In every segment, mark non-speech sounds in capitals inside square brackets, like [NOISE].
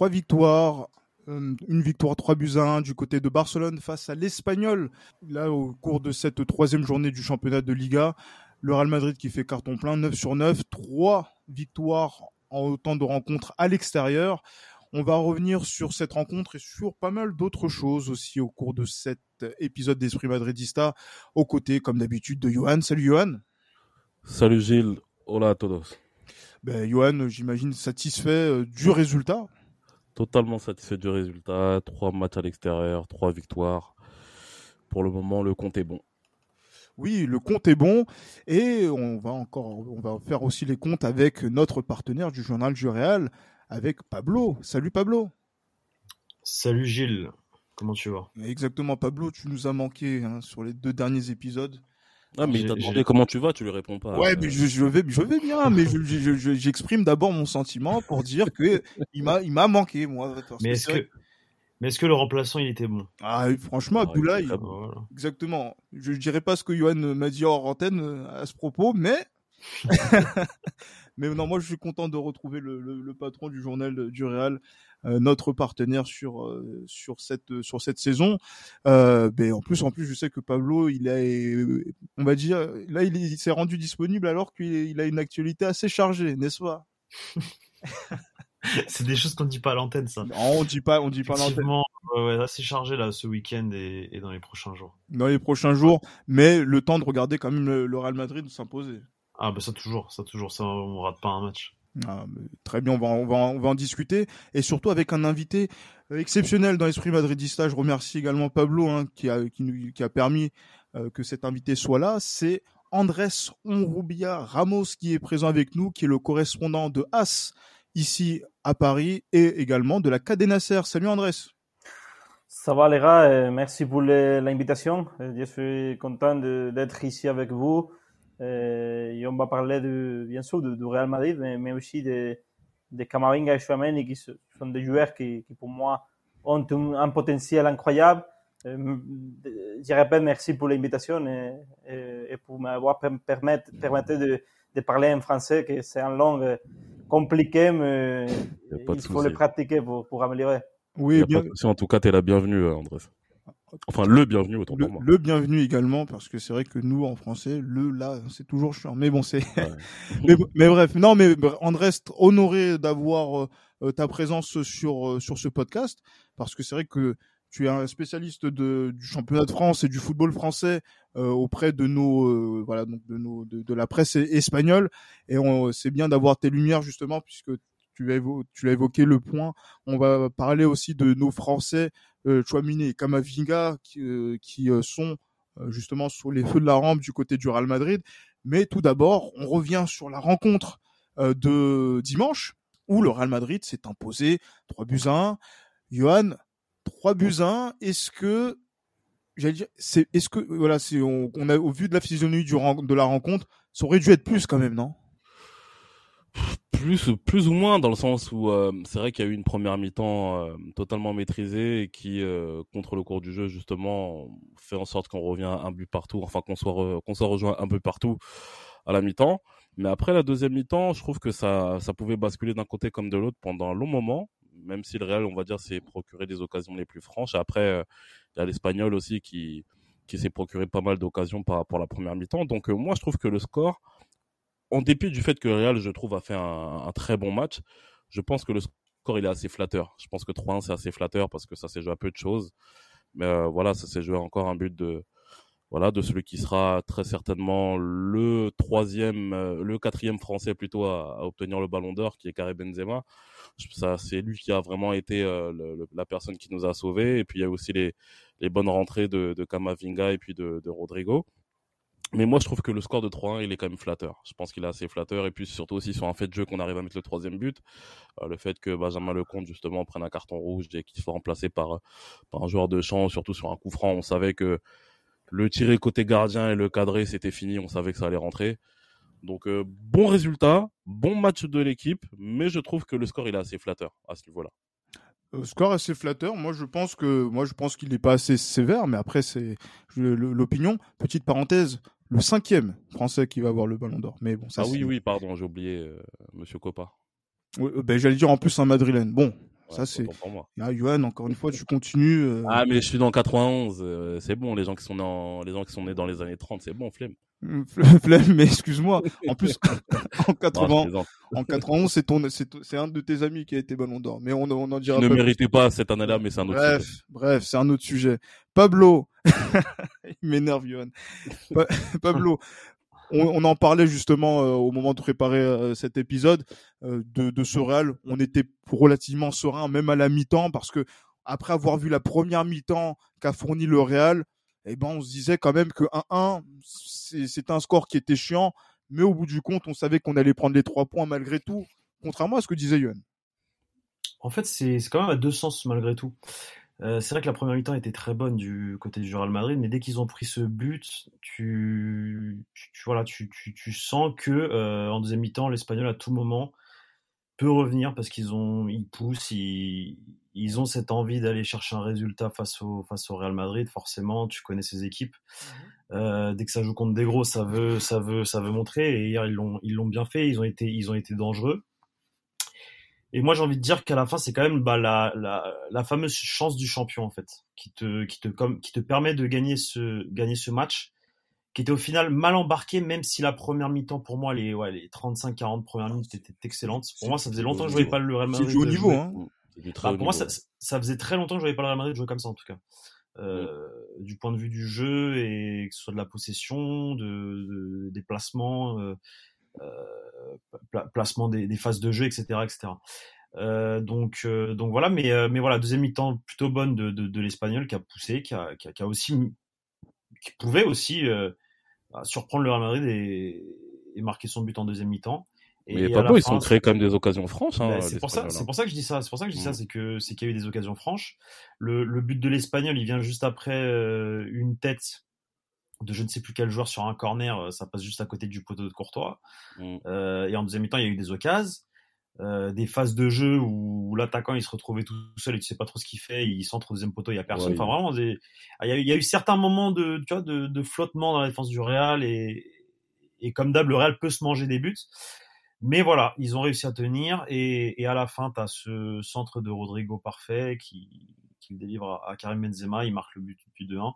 trois victoires. Euh, une victoire 3 buts à 1 du côté de Barcelone face à l'Espagnol. Là, au cours de cette troisième journée du championnat de Liga, le Real Madrid qui fait carton plein, 9 sur 9, trois victoires en autant de rencontres à l'extérieur. On va revenir sur cette rencontre et sur pas mal d'autres choses aussi au cours de cet épisode d'Esprit Madridista, aux côtés, comme d'habitude, de Johan. Salut Johan. Salut Gilles. Hola a todos. Ben, Johan, j'imagine satisfait euh, du résultat. Totalement satisfait du résultat. Trois matchs à l'extérieur, trois victoires. Pour le moment, le compte est bon. Oui, le compte est bon et on va encore, on va faire aussi les comptes avec notre partenaire du journal du Réal, avec Pablo. Salut Pablo. Salut Gilles. Comment tu vas? Exactement, Pablo, tu nous as manqué hein, sur les deux derniers épisodes. Ah, mais il t'a demandé comment tu vas, tu lui réponds pas. Ouais, mais je, vais, je vais bien, mais j'exprime d'abord mon sentiment pour dire que il m'a, il m'a manqué, moi. Mais est-ce que, mais est-ce que le remplaçant, il était bon? Ah, franchement, ah, Abdoulaye, exactement. Je ne dirais pas ce que Johan m'a dit hors antenne euh, à ce propos, mais [LAUGHS] [LAUGHS] mais non, moi je suis content de retrouver le, le, patron du journal du Real, euh, notre partenaire sur euh, sur cette sur cette saison. Euh, ben, en plus en plus je sais que Pablo il a on va dire là il, s'est rendu disponible alors qu'il a une actualité assez chargée, n'est-ce pas? [LAUGHS] C'est des choses qu'on dit pas à l'antenne, ça. Non, on dit pas, on dit pas à l'antenne. Ouais, assez chargé là ce week-end et, et, dans les prochains jours. Dans les prochains jours, mais le temps de regarder quand même le, le Real Madrid s'imposer. Ah bah ça toujours, ça toujours, ça on rate pas un match. Ah, très bien, on va, en discuter. Et surtout avec un invité euh, exceptionnel dans l'esprit madridista. Je remercie également Pablo hein, qui, a, permis euh, que cet invité soit là. C'est Andrés Onrubia Ramos qui est présent avec nous, qui est le correspondant de As ici à Paris et également de la Cadena Ser. Salut Andrés. Ça va les gars, merci pour l'invitation. Je suis content d'être ici avec vous et on va parler de, bien sûr du, Real Madrid, mais, mais aussi de, de Camavinga et Chouameni, qui sont des joueurs qui, qui pour moi ont un, potentiel incroyable. Euh, je répète merci pour l'invitation et, et, pour m'avoir permis de, de, parler en français, que c'est une langue compliquée, mais il faut le pratiquer pour, pour améliorer. Oui, bien. En tout cas, tu es la bienvenue, André. Enfin, le bienvenu, autant le, pour moi. Le bienvenu également, parce que c'est vrai que nous, en français, le là, c'est toujours chiant. Mais bon, c'est. [LAUGHS] mais, bref, non, mais André, honoré d'avoir euh, ta présence sur, euh, sur ce podcast, parce que c'est vrai que tu es un spécialiste de, du championnat de France et du football français euh, auprès de nos voilà donc de nos de, de la presse espagnole et c'est bien d'avoir tes lumières justement puisque tu as, évoqué le point. On va parler aussi de nos Français, euh, et Kamavinga, qui, euh, euh, sont euh, justement sur les feux de la rampe du côté du Real Madrid. Mais tout d'abord, on revient sur la rencontre de dimanche où le Real Madrid s'est imposé 3 buts à 1. Johan, 3 buts à 1. Est-ce que j'allais dire, est-ce que voilà, on, a au vu de la physionomie de la rencontre, ça aurait dû être plus quand même, non? Plus, plus ou moins dans le sens où euh, c'est vrai qu'il y a eu une première mi-temps euh, totalement maîtrisée et qui, euh, contre le cours du jeu justement, fait en sorte qu'on revient un but partout, enfin qu'on soit qu'on soit rejoint un peu partout à la mi-temps. Mais après la deuxième mi-temps, je trouve que ça, ça pouvait basculer d'un côté comme de l'autre pendant un long moment, même si le Real, on va dire, s'est procuré des occasions les plus franches. Après, il y a l'Espagnol aussi qui, qui s'est procuré pas mal d'occasions par rapport à la première mi-temps. Donc moi, je trouve que le score en dépit du fait que Real, je trouve, a fait un, très bon match, je pense que le score, il est assez flatteur. Je pense que 3-1, c'est assez flatteur parce que ça s'est joué à peu de choses. Mais euh, voilà, ça s'est joué encore un but de, voilà, de celui qui sera très certainement le troisième, euh, le quatrième français plutôt à, obtenir le ballon d'or, qui est Karim Benzema. Ça, c'est lui qui a vraiment été euh, la personne qui nous a sauvés. Et puis il y a aussi les, les bonnes rentrées de, de Kamavinga et puis de, de Rodrigo. Mais moi, je trouve que le score de 3-1, il est quand même flatteur. Je pense qu'il est assez flatteur. Et puis, surtout aussi sur un fait de jeu qu'on arrive à mettre le troisième but. Euh, le fait que Benjamin Lecomte, justement, prenne un carton rouge et qu'il soit remplacé par, un joueur de champ, surtout sur un coup franc. On savait que le tirer côté gardien et le cadrer, c'était fini. On savait que ça allait rentrer. Donc, euh, bon résultat, bon match de l'équipe. Mais je trouve que le score, il est assez flatteur à ce niveau-là. Le score assez flatteur. Moi, je pense que moi, je pense qu'il n'est pas assez sévère, mais après, c'est l'opinion. Petite parenthèse, le cinquième français qui va avoir le ballon d'or. Mais bon, ça. Ah oui, oui, pardon, j'ai oublié euh, Monsieur Copa. ben, j'allais dire en plus un madrilène. Bon, ça c'est. Ah, Johan, encore une fois, tu continues. Euh. Ah, mais je suis dans 91. Euh, c'est bon, les gens qui sont dans, les gens qui sont nés dans les années 30, c'est bon, flemme. [LAUGHS] flemme, mais excuse-moi. En plus, [LAUGHS] [LAUGHS] en 80, en 91, c'est ton, c'est un de tes amis qui a été Ballon d'Or. Mais on, on en dira. Il ne méritait pas cette année-là, mais c'est un autre bref, sujet. Bref, c'est un autre sujet. Pablo, il m'énerve, Johan. [LAUGHS] [LAUGHS] Pablo, on, en parlait justement euh, au moment de préparer euh, cet épisode euh, de, de, ce Real. On était relativement serein, même à la mi-temps, parce que après avoir vu la première mi-temps qu'a fourni le Real, eh ben on se disait quand même que 1-1, c'est un score qui était chiant, mais au bout du compte, on savait qu'on allait prendre les trois points malgré tout, contrairement à ce que disait Yohan. En fait, c'est quand même à deux sens malgré tout. Euh, c'est vrai que la première mi-temps était très bonne du côté du Real Madrid, mais dès qu'ils ont pris ce but, tu, tu, voilà, tu, tu, tu, sens que euh, en deuxième mi-temps, l'Espagnol à tout moment peut revenir parce qu'ils ont, ils poussent, ils, ils ont cette envie d'aller chercher un résultat face au face au Real Madrid. Forcément, tu connais ces équipes. Mmh euh, dès que ça joue contre des gros, ça veut, ça veut, ça veut montrer. Et hier, ils l'ont, ils l'ont bien fait. Ils ont été, ils ont été dangereux. Et moi, j'ai envie de dire qu'à la fin, c'est quand même bah, la, la, la, fameuse chance du champion, en fait, qui te, qui te, comme, qui te permet de gagner ce, gagner ce match, qui était au final mal embarqué, même si la première mi-temps, pour moi, les, ouais, les 35-40 premières minutes étaient excellentes. Pour moi, ça faisait longtemps que je voyais pas le Real Madrid. C'est du haut niveau, hein. Bah, pour moi, ça, ça, faisait très longtemps que je voyais pas le Real Madrid jouer comme ça, en tout cas. Euh, du point de vue du jeu et que ce soit de la possession, de, de des placements, euh, euh, placement des, des, phases de jeu, etc., etc. Euh, donc, euh, donc voilà, mais, euh, mais voilà, deuxième mi-temps plutôt bonne de, de, de l'espagnol qui a poussé, qui a, qui a, qui a, aussi, qui pouvait aussi bah, surprendre le Real Madrid et, et, marquer son but en deuxième mi-temps. Mais Pablo, ils sont créés quand même des occasions franches. Hein, bah, c'est pour ça, c'est pour ça que je dis ça. C'est pour ça que je dis ça, mm. c'est que c'est qu'il y a eu des occasions franches. Le, le but de l'espagnol, il vient juste après une tête de je ne sais plus quel joueur sur un corner, euh, ça passe juste à côté du poteau de Courtois. Mm. Euh, et en deuxième mi-temps, il y a eu des occasions, euh, des phases de jeu où, l'attaquant il se retrouvait tout seul et tu sais pas trop ce qu'il fait, il centre au deuxième poteau, il y a personne. enfin vraiment, il y, a, il y, a, eu certains moments de, tu vois, de, de flottement dans la défense du Real et, et comme d'hab, le Real peut se manger des buts. Mais voilà, ils ont réussi à tenir et, et à la fin, tu as ce centre de Rodrigo parfait qui, qui le délivre à, Karim Benzema, il marque le but depuis 2-1.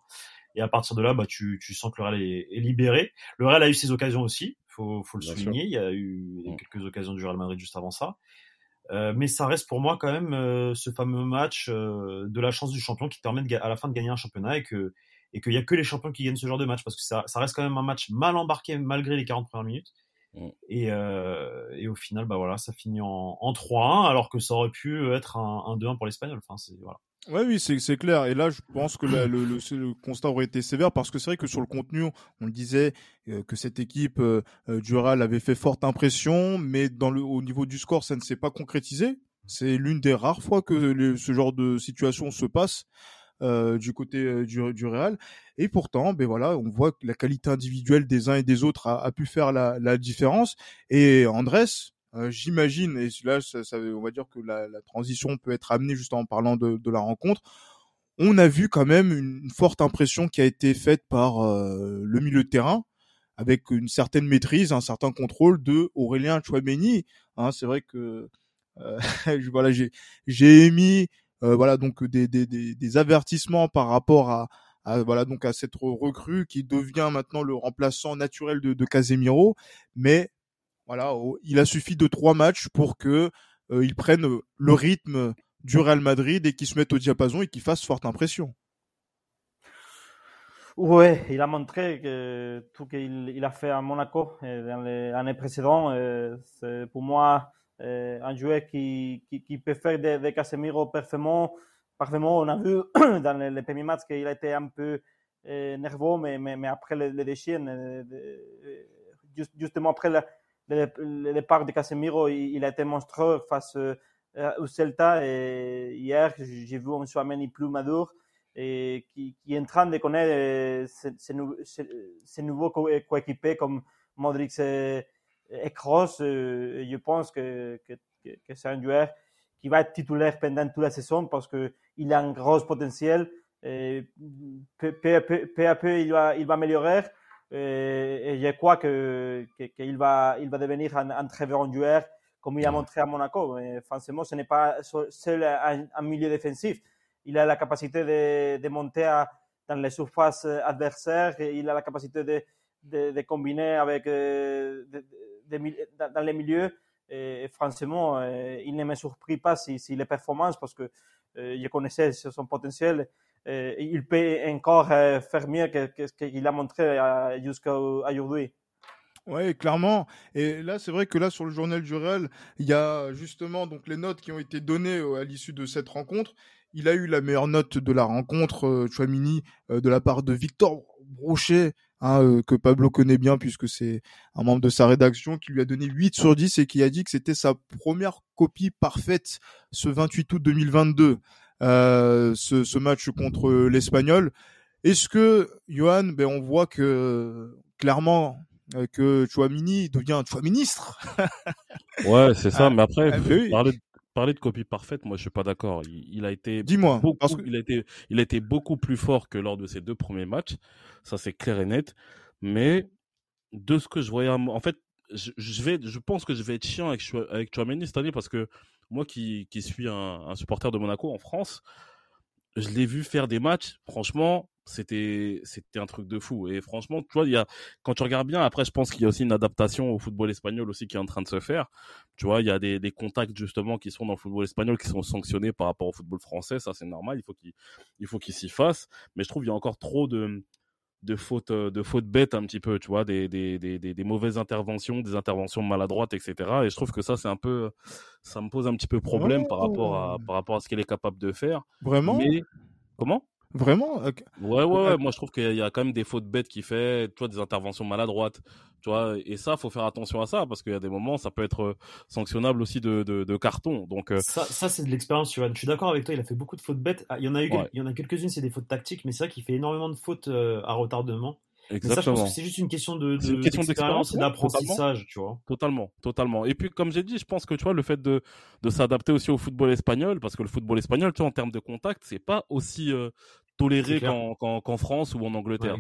Et à partir de là, bah, tu, tu sens que le Real est, est, libéré. Le Real a eu ses occasions aussi, faut, faut le souligner. Il y a eu mm. quelques occasions du Real Madrid juste avant ça. Euh, mais ça reste pour moi quand même euh, ce fameux match euh, de la chance du champion qui te permet de, à la fin de gagner un championnat et que et qu'il y a que les champions qui gagnent ce genre de match parce que ça, ça reste quand même un match mal embarqué malgré les 40 premières minutes. Mm. Et, euh, et, au final, bah voilà, ça finit en, en 3-1 alors que ça aurait pu être un, un 2-1 pour l'Espagnol. Enfin, c'est voilà. Ouais, oui, c'est clair. Et là, je pense que le, le, le, constat aurait été sévère parce que c'est vrai que sur le contenu, on le disait euh, que cette équipe euh, euh, du Real avait fait forte impression, mais dans le, au niveau du score, ça ne s'est pas concrétisé. C'est l'une des rares fois que ce genre de situation se passe euh, du côté du, du Real. Et pourtant, ben voilà, on voit que la qualité individuelle des uns et des autres a, a pu faire la, la différence. Et Andrés, euh, j'imagine, et là, ça, ça, on va dire que la, la, transition peut être amenée juste en parlant de, de, la rencontre. On a vu quand même une forte impression qui a été faite par euh, le milieu de terrain, avec une certaine maîtrise, un certain contrôle de Aurélien Chouameni. Hein, c'est vrai que euh, [LAUGHS] voilà, j'ai j'ai émis euh, voilà donc des, des, avertissements par rapport à, voilà donc à cette recrue qui devient maintenant le remplaçant naturel de, Casemiro, mais voilà, il a suffi de trois matchs pour que euh, il prenne le rythme du Real Madrid et qu'il se mette au diapason et qu'il fasse forte impression. Oui, il a montré que tout qu'il il a fait à Monaco euh, dans les années précédentes, euh, c'est pour moi euh, un joueur qui, qui, qui, peut faire des, Casemiro parfaitement. Parfaitement, on a vu [CLEARS THROAT] dans les, les premiers matchs qu'il a été un peu euh, nerveux, mais, mais, après le, le déchir, juste, justement après le, départ de Casemiro, il, a été monstrueux face euh, au Celta. Hier, j'ai vu un Chouameni plus madure et qui, est en train de connaître ces, nouveaux coéquipiers comme Modric et Kroos. Euh, je pense que, que, que c'est un joueur qui va être titulaire pendant toute la saison parce qu'il a un gros potentiel. Et peu, peu, peu, peu à peu, il va, il va améliorer. Et, et je crois que qu'il va il va devenir un, un très bon joueur comme il a montré à Monaco. Mais forcément, ce n'est pas seul un, milieu défensif. Il a la capacité de, de monter à, dans les surfaces adversaires, il a la capacité de, de, de combiner avec, euh, dans les milieux. Et, franchement, euh, il ne me surprit pas si, si les performances, parce que euh, je connaissais son potentiel. il peut encore faire mieux que, ce qu'il a montré jusqu'à aujourd'hui. Ouais, clairement. Et là, c'est vrai que là, sur le journal du Real, il y a justement donc les notes qui ont été données à l'issue de cette rencontre. Il a eu la meilleure note de la rencontre, euh, Chouamini, de la part de Victor Brochet, hein, euh, que Pablo connaît bien puisque c'est un membre de sa rédaction qui lui a donné 8 sur 10 et qui a dit que c'était sa première copie parfaite ce 28 août 2022, euh, ce, ce, match contre l'Espagnol. Est-ce que, Johan, ben, on voit que clairement euh, que Chouamini devient ministre ouais, c'est ça, ah, mais après, ah, parler, parler de copie parfaite, moi je suis pas d'accord. Il, a été Dis-moi, parce que... il a été il a été beaucoup plus fort que lors de ses deux premiers matchs, ça c'est clair et net. Mais de ce que je voyais, en fait, je, vais, je pense que je vais être chiant avec avec Chouameni cette année parce que moi qui qui suis un, un supporter de Monaco en France, je l'ai vu faire des matchs. Franchement, c'était c'était un truc de fou. Et franchement tu vois il y a quand tu regardes bien après je pense qu'il y a aussi une adaptation au football espagnol aussi qui est en train de se faire. Tu vois il y a des, des contacts justement qui sont dans le football espagnol qui sont sanctionnés par rapport au football français. Ça c'est normal. Il faut qu'il il faut qu'il s'y fasse. Mais je trouve il y a encore trop de de fautes de fautes bêtes un petit peu tu vois des des, des, des, mauvaises interventions des interventions maladroites etc et je trouve que ça c'est un peu ça me pose un petit peu problème par rapport à par rapport à ce qu'il est capable de faire. Vraiment? Mais comment? Vraiment? Ouais, ouais, ouais. Moi, je trouve qu'il y a quand même des fautes bêtes qu'il fait, tu vois, des interventions maladroites, tu vois. Et ça, faut faire attention à ça parce qu'il y a des moments, ça peut être euh, sanctionnable aussi de, de, de carton. Donc euh, ça, ça c'est de l'expérience, tu vois. Je suis d'accord avec toi. Il a fait beaucoup de fautes bêtes. Ah, il y en a eu, il y en a quelques-unes, c'est des fautes tactiques, mais c'est vrai qu'il fait énormément de fautes euh, à retardement. Exactement. c'est juste une question de, de d'expérience et d'apprentissage, tu vois. Totalement, totalement. Et puis, comme j'ai dit, je pense que tu vois, le fait de, de s'adapter aussi au football espagnol, parce que le football espagnol, tu vois, en termes de contact, c'est pas aussi toléré qu'en France ou en Angleterre.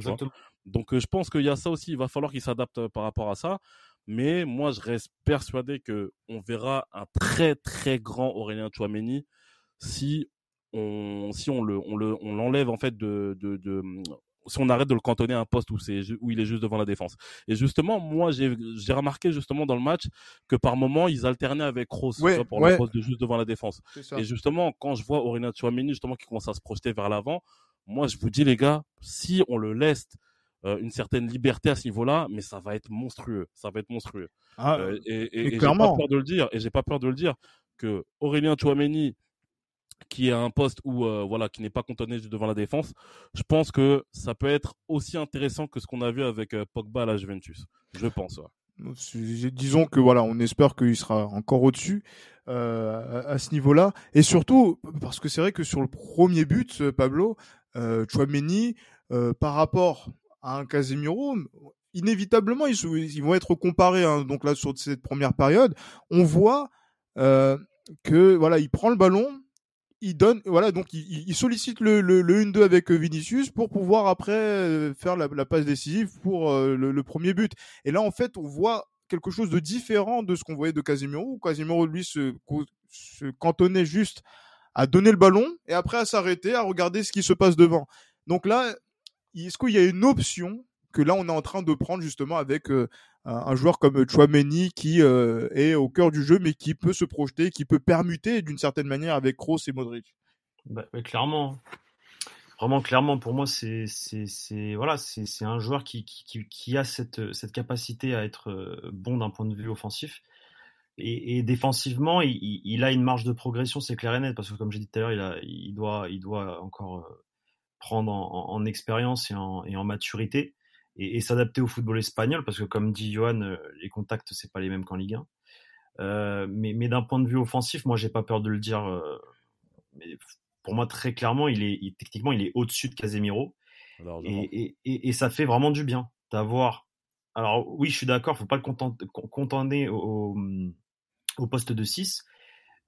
Donc euh, je pense qu'il y a ça aussi, il va falloir qu'il s'adapte euh, par rapport à ça. Mais moi, je reste persuadé que on verra un très très grand Aurélien Chouameni si on si on le on le on l'enlève en fait de, de, de si on arrête de le cantonner à un poste où c'est où il est juste devant la défense. Et justement, moi j'ai j'ai remarqué justement dans le match que par moment ils alternaient avec Kroos pour le poste de juste devant la défense. Et justement, quand je vois Aurélien Chouameni justement qui commence à se projeter vers l'avant, moi, je vous dis, les gars, si on le laisse euh, une certaine liberté à ce niveau-là, mais ça va être monstrueux. Ça va être monstrueux. Ah, euh, et, et, j'ai pas peur de le dire. Et j'ai pas peur de le dire que Aurélien Chouameni, qui est un poste où euh, voilà, qui n'est pas cantonné devant la défense, je pense que ça peut être aussi intéressant que ce qu'on a vu avec Pogba à la Juventus. Je pense. Disons que voilà, on espère qu'il sera encore au-dessus euh, à, ce niveau-là, et surtout parce que c'est vrai que sur le premier but, Pablo, euh, Chouameni, euh, par rapport à un Casemiro, inévitablement ils, vont être comparés. Hein, donc là sur cette première période, on voit euh, que voilà, il prend le ballon, il donne, voilà, donc il, sollicite le, le, le 1-2 avec Vinicius pour pouvoir après euh, faire la, passe décisive pour euh, le, premier but. Et là, en fait, on voit quelque chose de différent de ce qu'on voyait de Casemiro, Casemiro, lui, se, cantonnait juste à donner le ballon et après à s'arrêter, à regarder ce qui se passe devant. Donc là, est-ce qu'il y a une option que là on est en train de prendre justement avec euh, un joueur comme Chouameni qui euh, est au cœur du jeu mais qui peut se projeter, qui peut permuter d'une certaine manière avec Kroos et Modric. Bah, clairement, vraiment clairement pour moi c'est voilà c'est un joueur qui, qui, qui a cette cette capacité à être euh, bon d'un point de vue offensif. Et, défensivement, il, il, a une marge de progression, c'est clair et net, parce que comme j'ai dit tout à l'heure, il, a, il, doit, il doit encore euh, prendre en, en, expérience et en, et en, maturité et, et s'adapter au football espagnol, parce que comme dit Johan, euh, les contacts c'est pas les mêmes qu'en Ligue 1. Euh, mais, mais d'un point de vue offensif, moi j'ai pas peur de le dire. Euh, mais pour moi très clairement, il est il, techniquement il est au-dessus de Casemiro et, et, et, ça fait vraiment du bien d'avoir. Alors oui, je suis d'accord, faut pas le contenter, au, au poste de 6.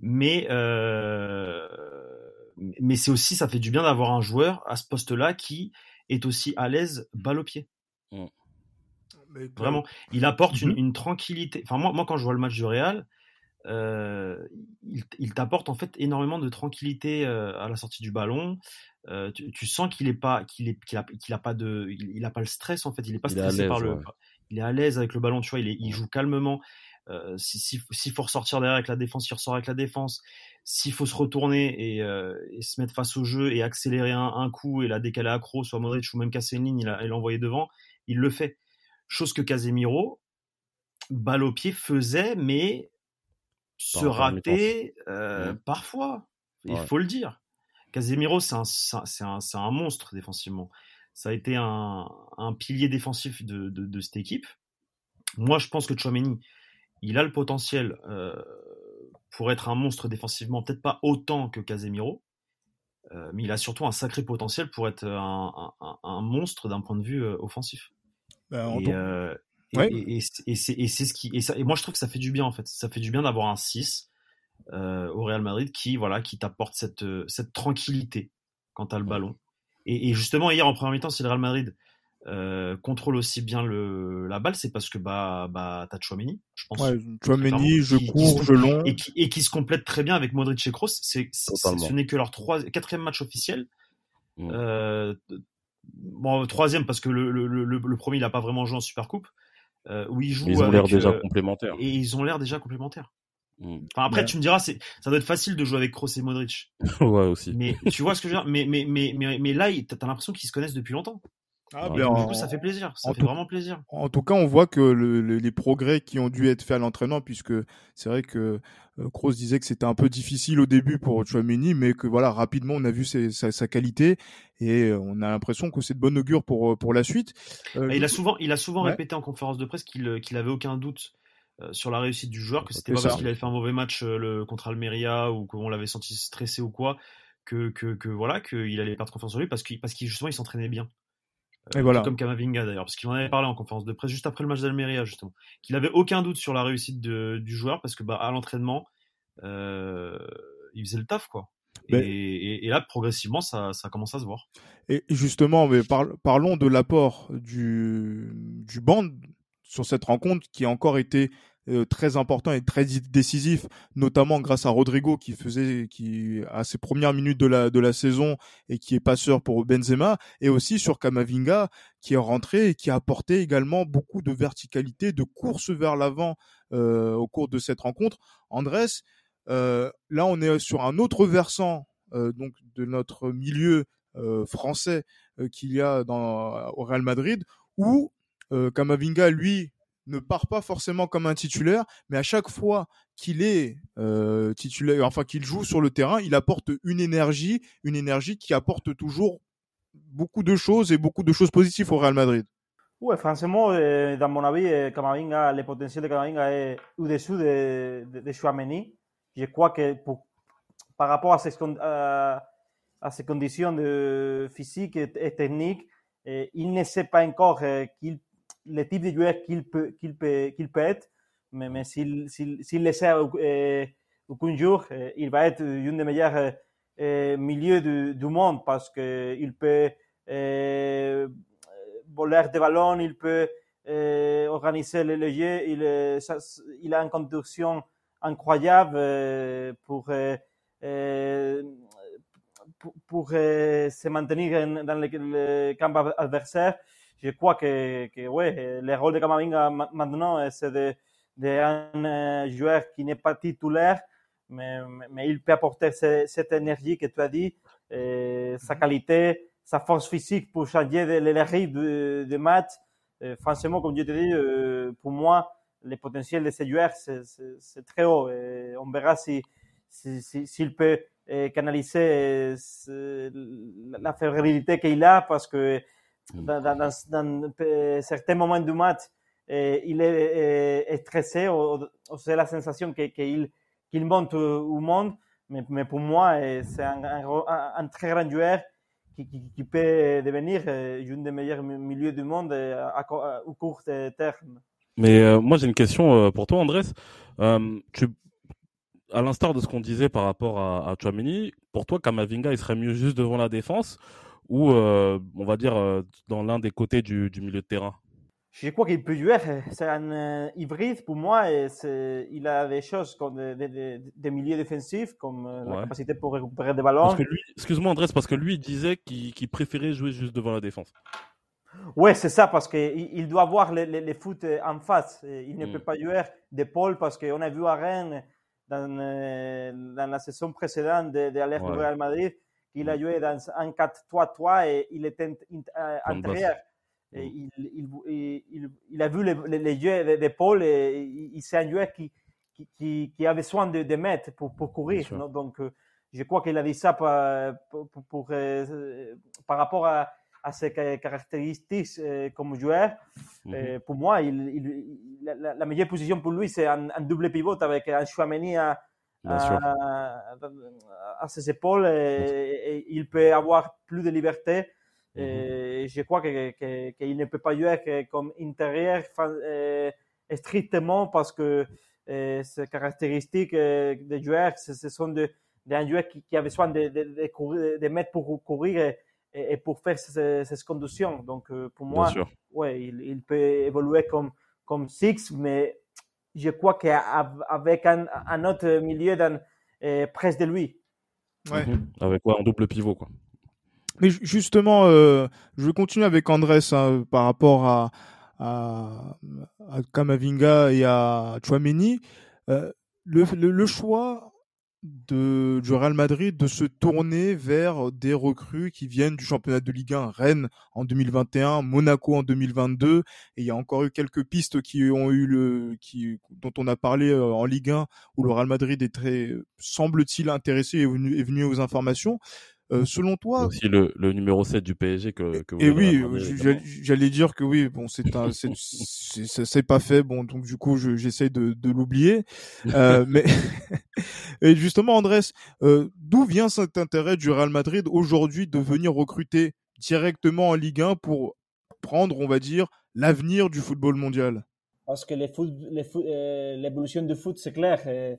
Mais, euh, mais c'est aussi, ça fait du bien d'avoir un joueur à ce poste-là qui est aussi à l'aise balle au pied. Mmh. Vraiment, il apporte une, mmh une, tranquillité. Enfin, moi, moi, quand je vois le match du Real, il, t'apporte en fait énormément de tranquillité à la sortie du ballon. Tu, sens qu'il est pas, qu'il est, qu'il a, pas de, il, a pas le stress en fait. Il est pas stressé par le, il est à l'aise avec le ballon. Tu vois, il, il joue calmement. S'il si, faut ressortir derrière avec la défense, il ressort avec la défense. S'il faut se retourner et, et, se mettre face au jeu et accélérer un, un coup et la décaler accro, soit Modric ou même casser une ligne, il a, l'envoyer devant, il le fait. Chose que Casemiro, balle au pied, faisait, mais se rater euh, parfois. Il faut le dire. Casemiro, c'est un, un, monstre défensivement. Ça a été un, pilier défensif de, cette équipe. Moi, je pense que Chouameni, il a le potentiel euh, pour être un monstre défensivement, peut-être pas autant que Casemiro, euh, mais il a surtout un sacré potentiel pour être un, monstre d'un point de vue offensif. Et, c'est ce qui et, ça, et moi je trouve que ça fait du bien en fait. Ça fait du bien d'avoir un 6 euh, au Real Madrid qui voilà qui t'apporte cette euh, cette tranquillité quant à le ballon. Et, justement hier en première mi-temps, si le Real Madrid euh, contrôle aussi bien le, la balle, c'est parce que bah bah t'as Chouameni, je pense. Ouais, Chouameni, je cours, je long, et qui, et qui se complète très bien avec Modric et Kroos. C'est ce n'est que leur trois, quatrième match officiel. Mmh. Euh, bon troisième parce que le, le, le, le premier il a pas vraiment joué en Super Coupe. Euh, où ils jouent. Ils ont l'air déjà euh, complémentaires. Et ils ont l'air déjà complémentaires. Mm. Enfin, après, tu me diras, c'est, ça doit être facile de jouer avec Kroos et Modric. [LAUGHS] ouais, aussi. Mais tu vois ce que je veux dire? Mais, mais, mais, mais, mais là, t'as l'impression qu'ils se connaissent depuis longtemps. Ah, ben du coup, ça fait plaisir. Ça fait vraiment plaisir. En tout cas, on voit que les progrès qui ont dû être faits à l'entraînement, puisque c'est vrai que euh, Kroos disait que c'était un peu difficile au début pour Chouameni, mais que voilà, rapidement, on a vu sa, qualité et euh, on a l'impression que c'est de bonne augure pour euh, pour la suite. il a souvent, il a souvent répété en conférence de presse qu'il qu'il avait aucun doute sur la réussite du joueur, que c'était pas parce qu'il avait fait un mauvais match le, contre Almeria ou qu'on l'avait senti stressé ou quoi, que, que, que voilà, qu'il allait perdre confiance en lui parce qu'il parce qu'il justement il s'entraînait bien. Et voilà. Comme Kamavinga d'ailleurs, parce qu'il en avait parlé en conférence de presse juste après le match d'Almeria justement, qu'il avait aucun doute sur la réussite de, du joueur parce que bah à l'entraînement, euh, il faisait le taf quoi. Et, et, là progressivement ça, ça commence à se voir. Et justement, mais parlons de l'apport du du banc sur cette rencontre qui a encore été euh, très important et très décisif, notamment grâce à Rodrigo qui faisait, qui à ses premières minutes de la de la saison et qui est passeur pour Benzema, et aussi sur Kamavinga qui est rentré et qui a apporté également beaucoup de verticalité, de course vers l'avant euh, au cours de cette rencontre. Andrés, euh, là on est sur un autre versant donc de notre milieu français qu'il y a dans au Real Madrid où Kamavinga lui ne part pas forcément comme un titulaire, mais à chaque fois qu'il est euh, titulaire, enfin qu'il joue sur le terrain, il apporte une énergie, une énergie qui apporte toujours beaucoup de choses et beaucoup de choses positives au Real Madrid. Oui, franchement, euh, dans mon avis, euh, Camavinga, le potentiel de Camavinga est au-dessous de, de, de. Je crois que par rapport à ses, à, ses conditions de physique et, et techniques, il ne sait pas encore qu'il le type de joueur qu'il peut, qu'il peut, qu'il peut être, mais, mais s'il, s'il, s'il le sait euh, aucun jour, euh, il va être une des meilleurs euh, euh milieux du, du, monde parce qu'il peut euh, voler des ballons, il peut euh, organiser le, le jeu, il, il a une conduction incroyable pour, pour, pour se maintenir dans le, le camp adversaire je crois que, que ouais, le rôle de Camavinga maintenant, c'est de, de un euh, joueur qui n'est pas titulaire, mais, mais il peut apporter cette énergie que tu as dit, et sa qualité, sa force physique pour changer le rythme de, match. franchement, comme je te dis, euh, pour moi, le potentiel de ce joueur, c'est très haut. Et on verra s'il si, si, si, peut canaliser la fébrilité qu'il a, parce que. Dans, dans, dans, certains moments du match, eh, il est, est, stressé, c'est la sensation qu'il qu qu monte au monde. Mais, mais pour moi, c'est un, un, un, très grand joueur qui, qui, qui, peut devenir une des meilleurs milieux du monde à, à, au court terme. Mais euh, moi, j'ai une question euh, pour toi, Andrés. Euh, tu, à l'instar de ce qu'on disait par rapport à, à Chouamini, pour toi, Kamavinga, il serait mieux juste devant la défense ou euh, on va dire euh, dans l'un des côtés du, du, milieu de terrain? Je crois qu'il peut jouer. C'est un euh, hybride pour moi. Et il a des choses comme des, milieux défensifs, comme la capacité pour récupérer des ballons. Excuse-moi, Andrés, parce que lui, il disait qu'il préférait jouer juste devant la défense. Oui, c'est ça, parce qu'il il doit voir les, les, foot en face. Il ne mm. peut pas jouer d'épaule parce qu'on a vu à Rennes, dans, dans la saison précédente de, de du Real Madrid, qu'il a joué dans un 4-3-3 et il était intérieur. Mm. il, il, il, il, a vu les, les, jeux d'épaule et c'est un joueur qui, qui, qui, a besoin de, de mettre pour, pour courir. Donc, euh, je crois qu'il a dit ça pour, pour, pour euh, par rapport à, à, ses caractéristiques euh, comme joueur. Mm-hmm. pour moi, la, la, meilleure position pour lui, c'est un, double pivot avec un Chouameni à, à, à, ses épaules et, et, il peut avoir plus de liberté. Et je crois qu'il que, ne peut pas jouer comme intérieur euh, strictement parce que euh, ces caractéristiques euh, des joueurs, ce, sont des de joueurs qui, qui, a besoin de, de, courir, de mettre pour courir et, pour faire ces, ces conductions. Donc, pour moi, ouais, il, il, peut évoluer comme, comme six, mais je crois qu'avec un, un autre milieu dans, près de lui. Ouais. Avec quoi Un double pivot, quoi. Mais justement, euh, je vais continuer avec Andrés hein, par rapport à, à, à, Kamavinga et à Chouameni. Euh, le, le, choix de, du Real Madrid de se tourner vers des recrues qui viennent du championnat de Ligue 1, Rennes en 2021, Monaco en 2022, et il y a encore eu quelques pistes qui ont eu le, qui, dont on a parlé euh, en Ligue 1, où le Real Madrid est très, semble-t-il, intéressé et venu, est venu aux informations. Euh, selon toi, aussi le, le, numéro 7 du PSG que, que vous Et oui, j'allais dire que oui, bon, c'est un, c'est pas fait, bon, donc du coup, j'essaie de, de l'oublier. Euh, [LAUGHS] mais [LAUGHS] et justement, Andrés, euh, d'où vient cet intérêt du Real Madrid aujourd'hui de venir recruter directement en Ligue 1 pour prendre, on va dire, l'avenir du football mondial? Parce que euh, l'évolution du foot, c'est clair. Euh,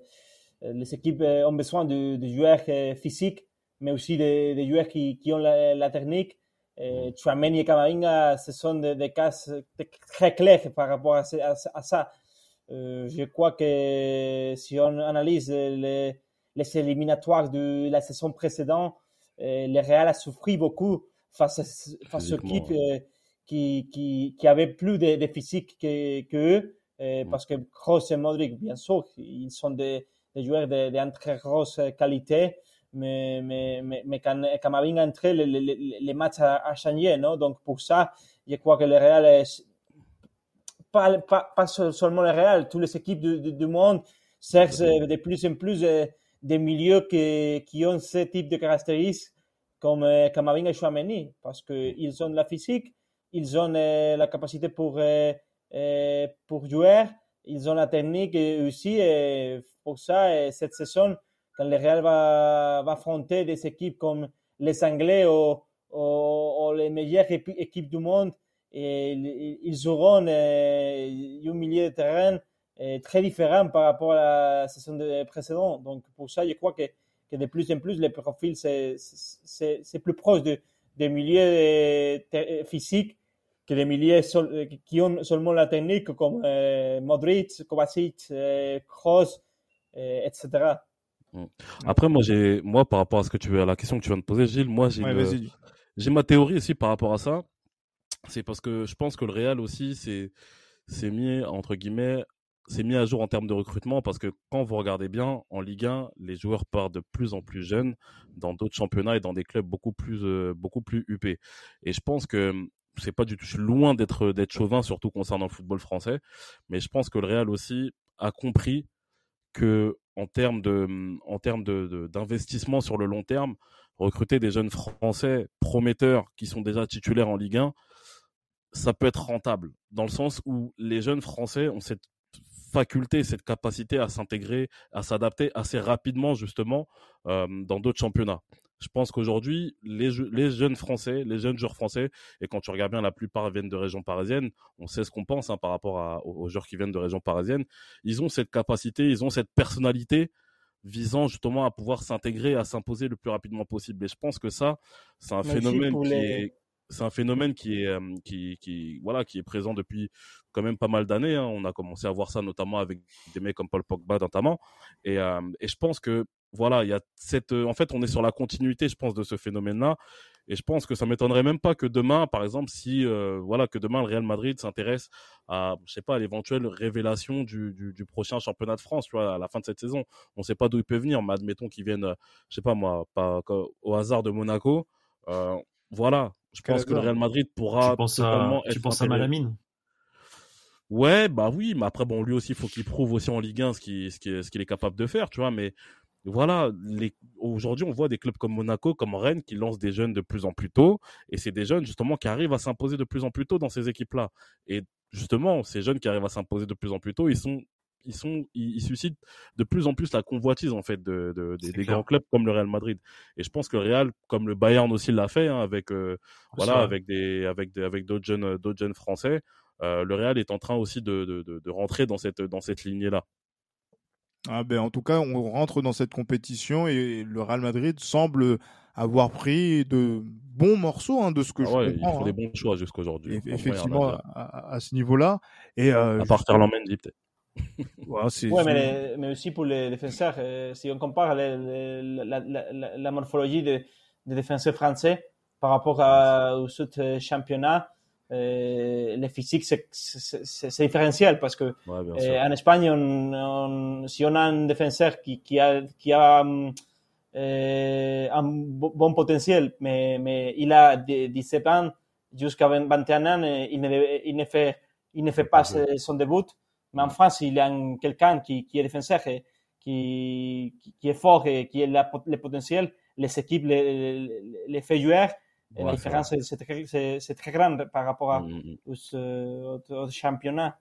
les équipes ont besoin de, de joueurs physiques mais aussi des, des joueurs qui, qui ont la, la technique. Euh, Chouameni et Camavinga, ce sont des, des cas très clairs par rapport à, à, à ça. Euh, je crois que si on analyse les, les éliminatoires de la saison précédente, euh, le Real a souffert beaucoup face à, face aux équipes euh, qui, qui, qui avaient plus de, de physique que, que eux, euh, mm. parce que Kroos et Modric, bien sûr, ils sont des, des joueurs de, de très grosse qualité mais, mais, mais, mais quand Camavinga entré, les, les, les matchs a, changé, non? Donc, pour ça, je crois que le Real est, pas, pas, pas seulement le Real, toutes les équipes du, du, monde cherchent de plus en plus des milieux qui, qui ont ce type de caractéristiques comme Camavinga et Chouameni, parce qu'ils ont la physique, ils ont la capacité pour, pour jouer, ils ont la technique aussi, et pour ça, cette saison, quand le Real va, affronter des équipes comme les Anglais ou, les meilleures équipes du monde, ils auront euh, un milieu de terrain euh, très différent par rapport à la saison précédente. Donc, pour ça, je crois que, de plus en plus, les profils, c'est plus proche de, des milieux euh, physiques que des milieux qui ont seulement la technique, comme Modric, Kovacic, Kroos, etc. Mm. Après, moi, j'ai, moi, par rapport à ce que tu veux, à la question que tu viens de poser, Gilles, moi, j'ai, j'ai ma théorie aussi par rapport à ça. C'est parce que je pense que le Real aussi, c'est, c'est mis, entre guillemets, c'est mis à jour en termes de recrutement parce que quand vous regardez bien, en Ligue 1, les joueurs partent de plus en plus jeunes dans d'autres championnats et dans des clubs beaucoup plus, euh, beaucoup plus huppés. Et je pense que c'est pas du tout, je suis loin d'être, d'être chauvin, surtout concernant le football français, mais je pense que le Real aussi a compris que en termes de en termes de d'investissement sur le long terme, recruter des jeunes français prometteurs qui sont déjà titulaires en Ligue 1, ça peut être rentable dans le sens où les jeunes français ont cette faculté, cette capacité à s'intégrer, à s'adapter assez rapidement justement euh, dans d'autres championnats. Je pense qu'aujourd'hui, les, les, jeunes Français, les jeunes joueurs français, et quand tu regardes bien, la plupart viennent de régions parisiennes, on sait ce qu'on pense hein, par rapport à, aux joueurs qui viennent de régions parisiennes, ils ont cette capacité, ils ont cette personnalité visant justement à pouvoir s'intégrer, à s'imposer le plus rapidement possible. Et je pense que ça, c'est un phénomène qui est c'est un phénomène qui est qui, qui voilà qui est présent depuis quand même pas mal d'années. Hein. On a commencé à voir ça notamment avec des mecs comme Paul Pogba notamment. Et, et je pense que voilà, il y a cette, en fait, on est sur la continuité, je pense, de ce phénomène-là. Et je pense que ça m'étonnerait même pas que demain, par exemple, si voilà, que demain le Real Madrid s'intéresse à, je sais pas, à l'éventuelle révélation du, du, prochain championnat de France, tu vois, à la fin de cette saison. On ne sait pas d'où il peut venir, mais admettons qu'il vienne, je sais pas moi, pas au hasard de Monaco. Euh, voilà, je pense que le Real Madrid pourra tu penses à, tu penses à Malamine? Ouais, bah oui, mais après bon, lui aussi, il faut qu'il prouve aussi en Ligue 1 ce qu'il ce est capable de faire, tu vois. Mais voilà, les... aujourd'hui, on voit des clubs comme Monaco, comme Rennes, qui lancent des jeunes de plus en plus tôt, et c'est des jeunes justement qui arrivent à s'imposer de plus en plus tôt dans ces équipes-là. Et justement, ces jeunes qui arrivent à s'imposer de plus en plus tôt, ils sont ils sont ils, suscitent de plus en plus la convoitise en fait de, de, des grands clubs comme le Real Madrid et je pense que le Real comme le Bayern aussi l'a fait hein, avec euh, voilà avec des avec des avec d'autres jeunes d'autres jeunes français euh, le Real est en train aussi de, de, de, rentrer dans cette dans cette lignée là ah ben en tout cas on rentre dans cette compétition et le Real Madrid semble avoir pris de bons morceaux hein, de ce que ah je comprends. Ils font des hein. bons choix jusqu'aujourd'hui. Effectivement, à, à, ce niveau-là. Et euh, à part Ferland Mendy peut-être ouais, mais, mais, aussi pour les défenseurs, euh, si on compare la, la, la, morphologie des, défenseurs français par rapport à, au sud championnat, euh, le physique c'est différentiel parce que euh, en Espagne, on, si on a un défenseur qui, qui a, qui a euh, un bon potentiel, mais, mais il a 17 ans jusqu'à 21 ans, il ne, il ne, fait, il ne fait pas son début. Mais en France, il y a quelqu'un qui, qui, est défenseur et qui, qui, est fort et qui a le potentiel. Les équipes les, les, fait jouer. la différence, c'est très, très, grande par rapport à, mmh, mmh. au, championnat.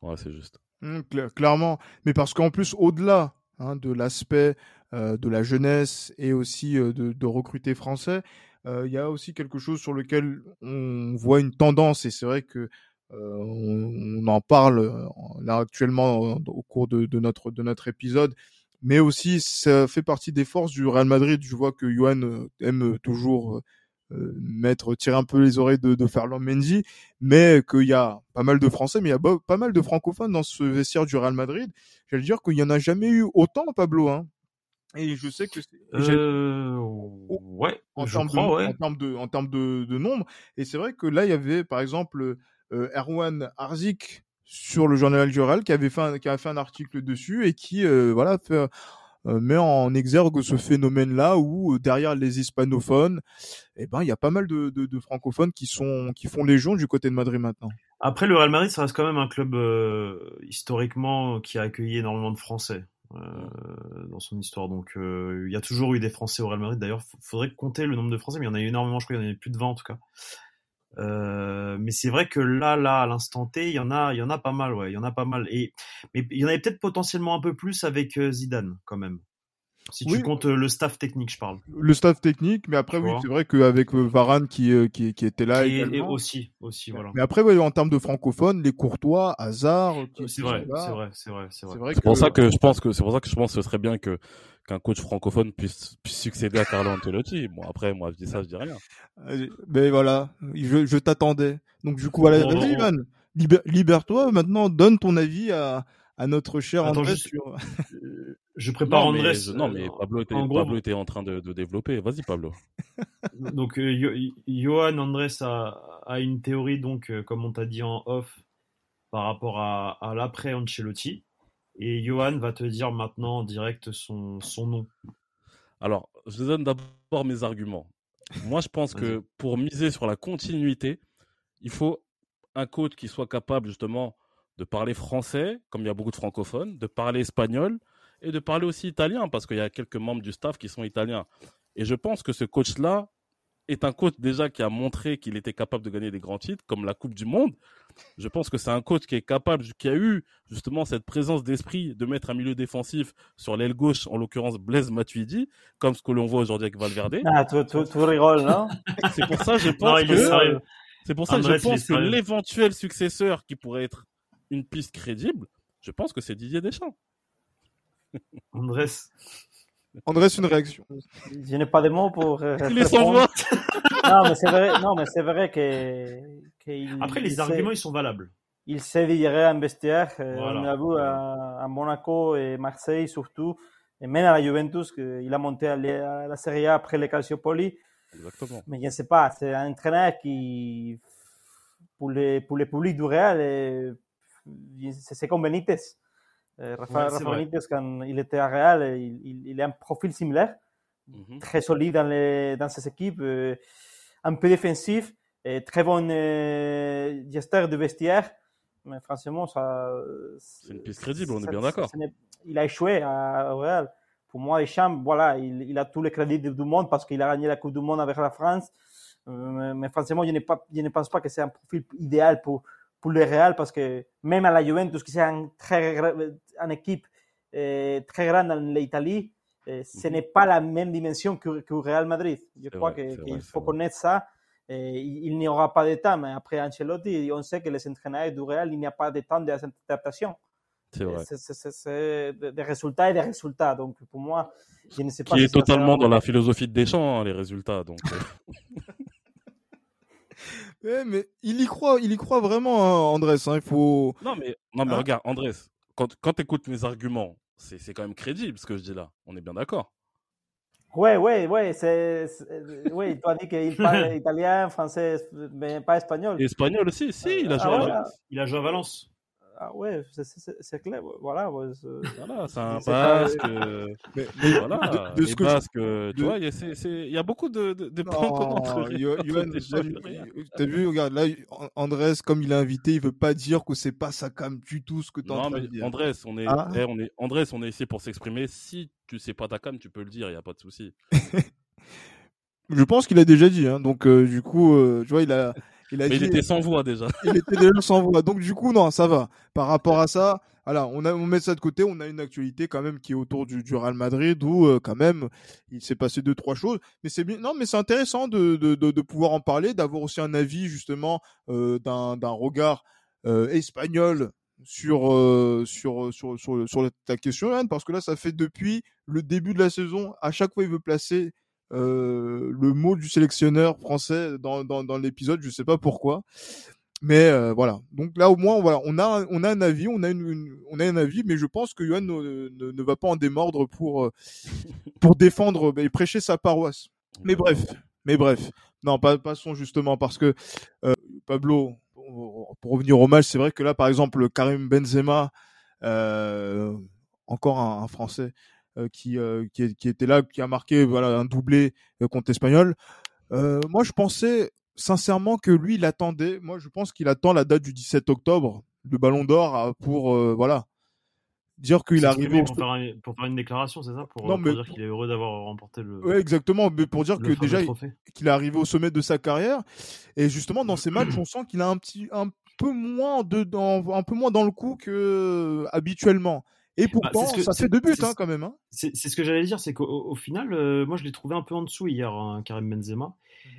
Ouais, c'est juste. Mmh, clairement. Mais parce qu'en plus, au-delà hein, de l'aspect euh, de la jeunesse et aussi euh, de, de, recruter français, euh, il y a aussi quelque chose sur lequel on voit une tendance. Et c'est vrai que euh, on, en parle euh, là actuellement au cours de, de, notre de notre épisode, mais aussi ça fait partie des forces du Real Madrid. Je vois que Johan euh, aime toujours mettre tirer un peu les oreilles de, de Ferland Mendy, mais qu'il y a pas mal de Français, mais il y a pas mal de francophones dans ce vestiaire du Real Madrid. J'allais dire qu'il y en a jamais eu autant, Pablo. Hein. Et je sais que euh, ouais, en termes de, ouais. en termes de en termes de, de nombre. Et c'est vrai que là il y avait par exemple euh, Erwan Arzik sur le journal du qui avait fait un, a fait un article dessus et qui euh, voilà euh, met en exergue ce phénomène-là où derrière les hispanophones, eh ben il y a pas mal de, francophones qui sont qui font légion du côté de Madrid maintenant. Après le Real Madrid, ça reste quand même un club historiquement qui a accueilli énormément de Français. dans son histoire. Donc, il y a toujours eu des Français au Real Madrid. D'ailleurs, faudrait compter le nombre de Français, mais il y en a eu énormément. Je crois qu'il y en a eu plus de 20 en tout cas. Euh, mais c'est vrai que là, là, à l'instant T, il y en a, il y en a pas mal, ouais, il y en a pas mal. Et mais il y en avait peut-être potentiellement un peu plus avec euh, Zidane, quand même. Si tu comptes euh, le staff technique, je parle. Le staff technique, mais après, oui, c'est vrai qu'avec Varane qui, qui, qui, était là. Et, et aussi, aussi, voilà. Mais après, ouais, en termes de francophones, les Courtois, Hazard. C'est vrai, c'est vrai, c'est vrai, c'est vrai. C'est pour ça que je pense que c'est pour ça que je pense que ce serait bien que qu'un coach francophone puisse, puisse, succéder à Carlo Ancelotti. Bon, après, moi, je dis ça, je dis rien. Mais voilà, je, je t'attendais. Donc, du coup, voilà, vas-y, Ivan, libère-toi. Maintenant, donne ton avis à, à notre cher André. Je... prépare non, André. Non, mais Pablo était, en, Pablo était en train de, de développer. Vas-y, Pablo. [LAUGHS] donc, euh, Johan Andrés a, a, une théorie, donc, euh, comme on t'a dit en off, par rapport à, à l'après Ancelotti. Et Johan va te dire maintenant en direct son, son nom. Alors, je donne d'abord mes arguments. Moi, je pense que pour miser sur la continuité, il faut un coach qui soit capable justement de parler français, comme il y a beaucoup de francophones, de parler espagnol et de parler aussi italien, parce qu'il y a quelques membres du staff qui sont italiens. Et je pense que ce coach-là est un coach déjà qui a montré qu'il était capable de gagner des grands titres, comme la Coupe du Monde. Je pense que c'est un coach qui est capable, qui a eu justement cette présence d'esprit de mettre un milieu défensif sur l'aile gauche, en l'occurrence Blaise Matuidi, comme ce que l'on voit aujourd'hui avec Valverde. Ah, tout, tout, tout rigole, non [LAUGHS] C'est pour ça, je pense que, c'est pour ça que je pense que l'éventuel successeur qui pourrait être une piste crédible, je pense que c'est Didier Deschamps. Andrés. Andrés, une réaction. Je n'ai pas de mots pour. Euh, Il est sans voix. non, mais c'est vrai, non, mais c'est vrai que. que Après, les arguments, sait, ils sont valables. il sait digérer un vestiaire. Euh, Voilà. On l'a vu à, à Monaco et Marseille surtout. Et même à la Juventus, qu'il a monté à la, à la Serie A après les Calciopoli. Exactement. Mais je ne sais pas, c'est un entraîneur qui, pour les, pour les publics du Real, c'est c'est comme Benitez. Euh, Rafa, Ouais, Rafa quand il était à Real, il, il, il a un profil similaire, très solide dans, les, dans ses équipes, euh, un peu défensif, et très bon euh, gesteur de vestiaire. Mais franchement, ça. C'est une piste crédible, on est ça- bien d'accord. Il a échoué à, au Real. Pour moi, Deschamps, voilà, il, il a tous les crédits du monde parce qu'il a gagné la Coupe du Monde avec la France. Euh, mais, mais franchement, je, n'ai pas, je ne pense pas que c'est un profil idéal pour, pour le Real parce que même à la Juventus, qui c'est un une équipe euh, très grande dans l'Italie, euh, ce Mhm. n'est pas la même dimension que, que Real Madrid. Je crois qu'il faut connaître ça. Et il, n'y aura pas de temps, mais après Ancelotti, on sait que les entraîneurs du Real, il n'y a pas de temps d'adaptation. C'est vrai. C'est- des résultats et des résultats. Donc, pour moi, je ne sais pas Qui si est totalement dans la philosophie de Deschamps, hein, les résultats. Donc, euh, [LAUGHS] Ouais, mais il y croit, il y croit vraiment, hein, Andrés. hein, il faut. Non, mais, non, mais Hein? regarde, Andrés, quand, quand tu écoutes mes arguments, c'est c'est quand même crédible ce que je dis là. On est bien d'accord. Ouais, ouais, ouais. c'est- Oui, tu as dit qu'il parle italien, français, mais pas espagnol. Et espagnol aussi, si, il a Ah joué à ouais, Valence. Il a joué à Valence. Ah ouais, c'est- c'est c'est clair. Voilà. ouais, c'est- Voilà, c'est un basque. euh, [LAUGHS] Mais, mais voilà, de- de ce que je- tu de- vois, il y, a- y beaucoup de, de, de points communs. T'as vu, regarde, là, An- Andrés, comme il est invité, il veut pas dire que c'est pas ça cam du tout ce que tu es en Non, train mais de dire. Andrés, on est, Ah. on est, Andrés, on est ici pour s'exprimer. Si tu sais pas ta cam, tu peux le dire, il n'y a pas de souci. [LAUGHS] Je pense qu'il a déjà dit, hein, donc euh, du coup, euh, tu vois, il a, [LAUGHS] il a Mais dit, il était sans voix déjà. [LAUGHS] il était déjà sans voix. Donc du coup, non, ça va. Par rapport à ça, voilà, on, a, on met ça de côté. On a une actualité quand même qui est autour du, du Real Madrid où euh, quand même il s'est passé deux trois choses. Mais c'est bien, non, mais c'est intéressant de, de, de, de pouvoir en parler, d'avoir aussi un avis justement euh, d'un regard euh, espagnol sur, euh, sur sur sur sur ta question, Yann, parce que là, ça fait depuis le début de la saison, à chaque fois il veut placer euh, le mot du sélectionneur français dans, dans, dans l'épisode, je sais pas pourquoi. Mais euh, voilà. Donc là au moins voilà, on a on a un avis, on a une, une- on a un avis, mais je pense que Johan ne, ne, ne va pas en démordre pour euh, [LAUGHS] pour défendre et prêcher sa paroisse. Mais bref, mais bref. Non, pas passons justement parce que Pablo pour revenir au match, c'est vrai que là par exemple Karim Benzema encore un, un français qui, euh, qui était là qui a marqué voilà un doublé euh, contre l'Espagnol. Euh, moi je pensais sincèrement que lui, il attendait. Moi, je pense qu'il attend la date du 17 octobre, le Ballon d'Or, euh, pour euh, voilà dire qu'il est arrivé. pour faire, un- pour faire une déclaration, c'est ça? Pour, Non, pour mais- dire qu'il est heureux d'avoir remporté le, Ouais, exactement, mais pour dire que déjà qu'il est arrivé au sommet de sa carrière. Et justement, dans ces matchs, on sent qu'il a un petit, un peu moins de, dans, un peu moins dans le coup que euh, habituellement. Et pourtant, Bah, ce que- ça fait deux buts hein, quand même. Hein. C'est ce que j'allais dire, c'est qu'au au final, euh, moi je l'ai trouvé un peu en dessous hier, hein, Karim Benzema.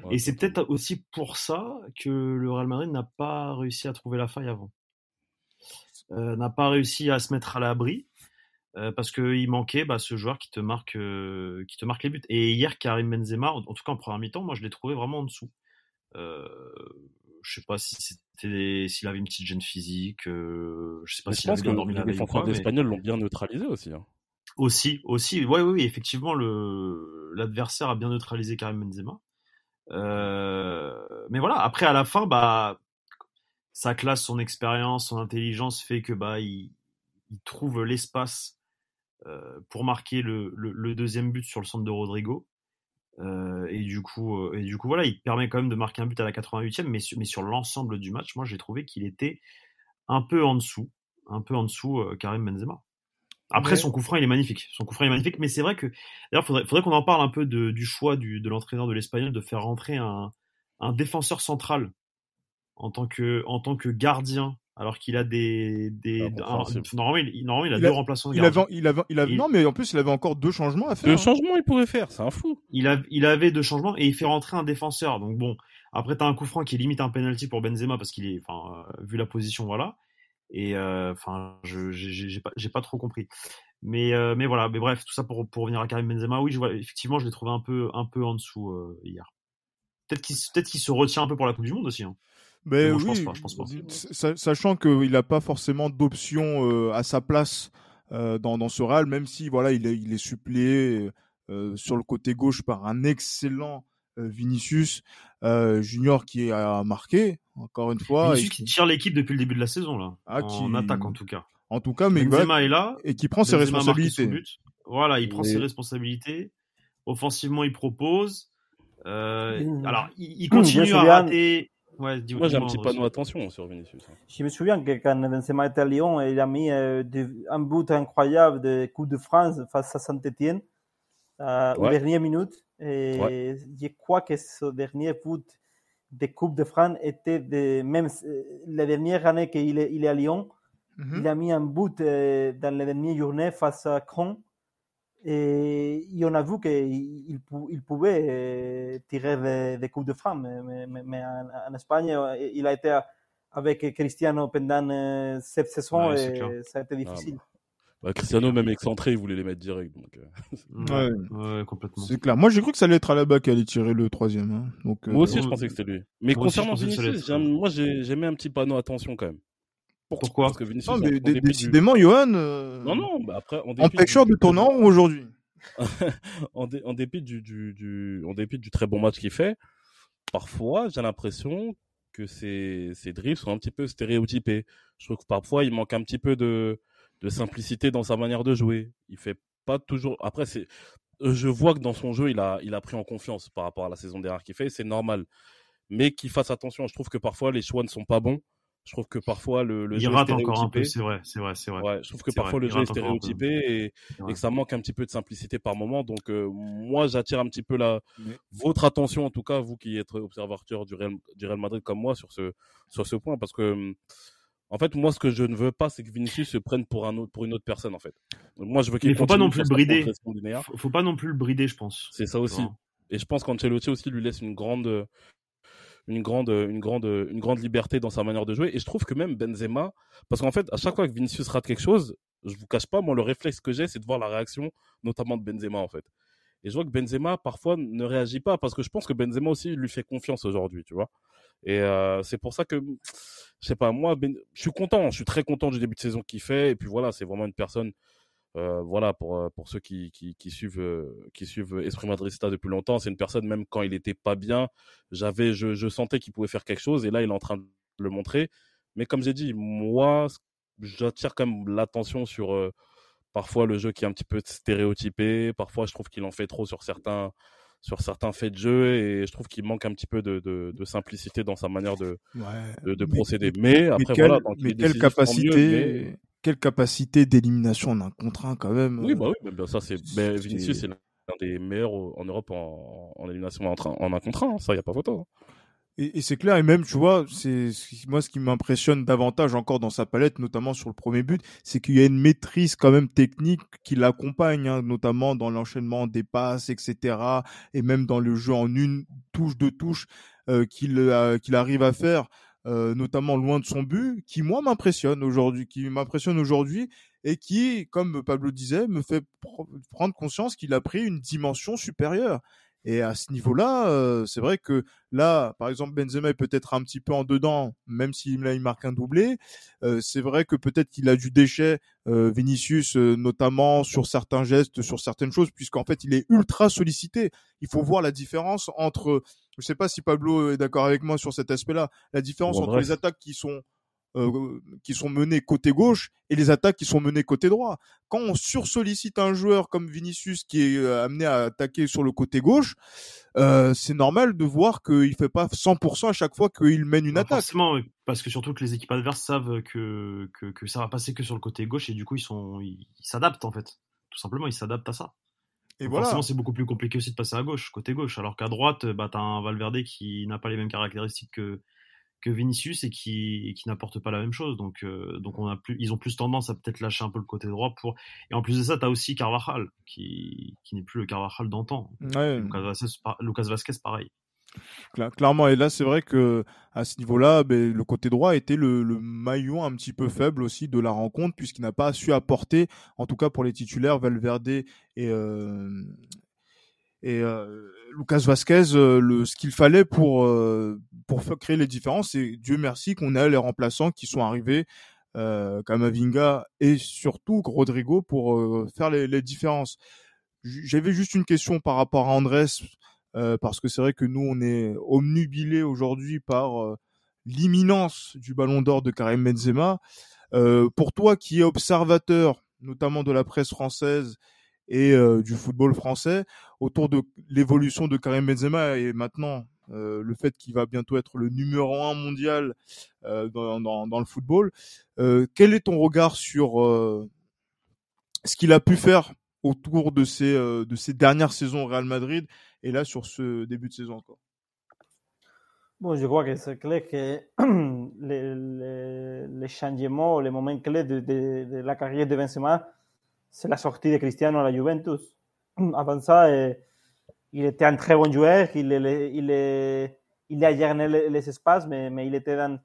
Ouais, Et c'est peut-être aussi pour ça que le Real Madrid n'a pas réussi à trouver la faille avant. Euh, n'a pas réussi à se mettre à l'abri euh, parce qu'il manquait bah, ce joueur qui te marque, euh, qui te marque les buts. Et hier, Karim Benzema, en, en tout cas en première mi-temps, moi je l'ai trouvé vraiment en dessous. Euh, je sais pas si c'était s'il avait une petite gêne physique, euh, je sais pas s'il avait pense que bien dormi la les veille ou défenseurs espagnols l'ont bien neutralisé aussi. hein. aussi, aussi, ouais, oui, effectivement, le l'adversaire a bien neutralisé Karim Benzema. Euh, mais voilà, après à la fin, bah, sa classe, son expérience, son intelligence fait que bah il, il trouve l'espace euh, pour marquer le, le, le deuxième but sur le centre de Rodrigo. Euh, et du coup, euh, et du coup voilà, il permet quand même de marquer un but à la 88e, mais sur, mais sur l'ensemble du match, moi j'ai trouvé qu'il était un peu en dessous, un peu en dessous euh, Karim Benzema. Après, Ouais. son coup franc, il est magnifique. Son coup franc est magnifique, mais c'est vrai que, d'ailleurs, faudrait, faudrait qu'on en parle un peu de, du choix du, de l'entraîneur de l'Espagnol de faire rentrer un, un défenseur central en tant que, en tant que gardien, alors qu'il a des, des, Ah, un- normalement, il, normalement, il a Il deux a- remplaçants de Il avait, il avait, il avait, Il- non, mais en plus, il avait encore deux changements à faire. Deux hein. changements, il pourrait faire, c'est un fou. Il, a, il avait deux changements et il fait rentrer un défenseur. Donc bon, après t'as un coup franc qui est limite un penalty pour Benzema parce qu'il est, enfin, euh, vu la position, voilà. Et euh, enfin, je j'ai pas, j'ai pas trop compris. Mais, mais voilà, mais bref, tout ça pour, pour revenir à Karim Benzema, oui, je vois, effectivement, je l'ai trouvé un peu, un peu en dessous hier. Peut-être qu'il peut qu'il se retient un peu pour la Coupe du Monde aussi. Hein. Mais, oui, je pense pas, Sachant qu'il n'a pas forcément d'option à sa place dans, dans ce Real, même si voilà, il est, il est suppléé sur le côté gauche par un excellent Vinicius Junior qui a marqué encore une fois. Vinicius qui tire l'équipe depuis le début de la saison là, ah, en attaque en tout cas. En tout cas, mais Benzema est là et qui prend ses responsabilités. Voilà, il prend ses responsabilités. Offensivement, il propose. Euh, alors, il, continue à rater. Ouais, Moi, j'ai un petit panneau attention sur Vinicius. Hein. Je me souviens que quand Benzema était à Lyon, il a mis euh, un but incroyable de Coupe de France face à Saint-Etienne euh, aux dernières minutes. Et je crois que ce dernier but de Coupe de France était de, même euh, la dernière année qu'il est, il est à Lyon. Mhm. Il a mis un but euh, dans la dernière journée face à Cron et, on a vu qu'il il pouvait euh, tirer des, coups de franc, mais, mais, en, Espagne, euh, il a été avec Cristiano pendant cette euh, saison et ça a été ah, difficile. Bah, Cristiano, même excentré, il voulait les mettre direct. Donc, ouais. complètement. C'est clair. Moi, j'ai cru que ça allait être à la bas qui allait tirer le troisième. Hein. Donc, moi aussi, je pensais que c'était lui. Mais concernant Vinicius, moi, j'ai mis un petit panneau attention quand même. Pourquoi Parce que Vinicius. Non, mais décidément, Johan. Euh, non, non, bah après. En empêcheur de ton nom aujourd'hui. [LAUGHS] en, dépit du, du, du, en dépit du très bon match qu'il fait, parfois, j'ai l'impression que ses, ses dribbles sont un petit peu stéréotypés. Je trouve que parfois, il manque un petit peu de, de simplicité dans sa manière de jouer. Il fait pas toujours. Après, c'est. Je vois que dans son jeu, il a, il a pris en confiance par rapport à la saison dernière qu'il fait, c'est normal. Mais qu'il fasse attention. Je trouve que parfois, les choix ne sont pas bons. Je trouve que parfois le, le il jeu rate encore un peu, c'est vrai, c'est vrai, c'est vrai. Ouais, je trouve que parfois le jeu est stéréotypé et, et, que ça manque un petit peu de simplicité par moment. Donc euh, moi, j'attire un petit peu la votre attention en tout cas, vous qui êtes observateur du Real, du Real Madrid comme moi sur ce sur ce point, parce que en fait, moi, ce que je ne veux pas, c'est que Vinicius se prenne pour un autre, pour une autre personne, en fait. moi, je veux qu'il. faut pas non plus le brider. Faut, faut pas non plus le brider, je pense. C'est ça aussi. Et je pense qu'Ancelotti aussi lui laisse une grande, une grande, une grande, une grande liberté dans sa manière de jouer. Et je trouve que même Benzema, parce qu'en fait, à chaque fois que Vinicius rate quelque chose, je vous cache pas, moi, le réflexe que j'ai, c'est de voir la réaction, notamment de Benzema, en fait. Et je vois que Benzema, parfois, ne réagit pas, parce que je pense que Benzema aussi lui fait confiance aujourd'hui, tu vois. Et euh, c'est pour ça que, je sais pas, moi, ben, je suis content, je suis très content du début de saison qu'il fait. Et puis voilà, c'est vraiment une personne euh, voilà, pour, euh, pour ceux qui, qui, qui suivent, euh, qui suivent Esprit Madrista depuis longtemps, c'est une personne, même quand il était pas bien, j'avais, je, je sentais qu'il pouvait faire quelque chose et là, il est en train de le montrer. Mais comme j'ai dit, moi, j'attire quand même l'attention sur parfois le jeu qui est un petit peu stéréotypé, parfois je trouve qu'il en fait trop sur certains, sur certains faits de jeu et je trouve qu'il manque un petit peu de, de, de simplicité dans sa manière de, de, de, procéder. Mais, après, voilà, mais quelle capacité, quelle capacité d'élimination en un contre un quand même. Oui, bah oui, ça c'est. Vinicius c'est l'un des meilleurs en Europe en, en élimination en, en, un contre un, ça y a pas photo. Hein. Et, c'est clair, et même, tu vois, c'est moi ce qui m'impressionne davantage encore dans sa palette, notamment sur le premier but, c'est qu'il y a une maîtrise quand même technique qui l'accompagne, hein, notamment dans l'enchaînement des passes, etc., et même dans le jeu en une touche, deux touches euh, qu'il euh, qu'il arrive à faire. Euh, notamment loin de son but, qui moi m'impressionne aujourd'hui, qui m'impressionne aujourd'hui et qui, comme Pablo disait, me fait prendre conscience qu'il a pris une dimension supérieure. Et à ce niveau-là, euh, c'est vrai que là, par exemple, Benzema est peut-être un petit peu en dedans, même s'il il marque un doublé. Euh, c'est vrai que peut-être qu'il a du déchet, euh, Vinicius, notamment sur certains gestes, sur certaines choses, puisqu'en fait, il est ultra sollicité. Il faut voir la différence entre, je sais pas si Pablo est d'accord avec moi sur cet aspect-là, la différence entre les attaques qui sont euh, qui sont menées côté gauche et les attaques qui sont menées côté droit. Quand on sursollicite un joueur comme Vinicius qui est euh, amené à attaquer sur le côté gauche, euh, c'est normal de voir qu'il fait pas 100% à chaque fois qu'il mène une attaque. Forcément, parce que surtout que les équipes adverses savent que, que, que ça va passer que sur le côté gauche et du coup ils sont ils s'adaptent en fait. Tout simplement, ils s'adaptent à ça. Et voilà. Forcément, c'est beaucoup plus compliqué aussi de passer à gauche, côté gauche. Alors qu'à droite, bah, t'as un Valverde qui n'a pas les mêmes caractéristiques que, que Vinicius et qui, qui n'apporte pas la même chose. Donc, euh, donc on a plus, ils ont plus tendance à peut-être lâcher un peu le côté droit pour. Et en plus de ça, tu as aussi Carvajal qui, qui n'est plus le Carvajal d'antan. Lucas, Vasquez, pareil. Clairement, et là c'est vrai que à ce niveau-là, ben, le côté droit était le, le, maillon un petit peu faible aussi de la rencontre puisqu'il n'a pas su apporter, en tout cas pour les titulaires Valverde et euh, et euh, Lucas Vasquez euh, le ce qu'il fallait pour euh, pour créer les différences. Et Dieu merci qu'on a les remplaçants qui sont arrivés. Euh, Kamavinga et surtout Rodrigo pour faire les, les différences. J'avais juste une question par rapport à Andrés euh, parce que c'est vrai que nous, on est omnubilé aujourd'hui par euh, l'imminence du Ballon d'Or de Karim Benzema. Euh, pour toi, qui est observateur, notamment de la presse française et du football français, autour de l'évolution de Karim Benzema et maintenant le fait qu'il va bientôt être le numéro un mondial dans, dans, le football, quel est ton regard sur ce qu'il a pu faire autour de ces, de ces dernières saisons au Real Madrid et là sur ce début de saison encore? Bon, je crois que c'est clair que [CLEARS THROAT] les, les, changements, les moments clés de, de, de, la carrière de Benzema, c'est la sortie de Cristiano à la Juventus. [CLEARS THROAT] Avant ça, il était un très bon joueur, il, a gagné les, espaces, mais, il était dans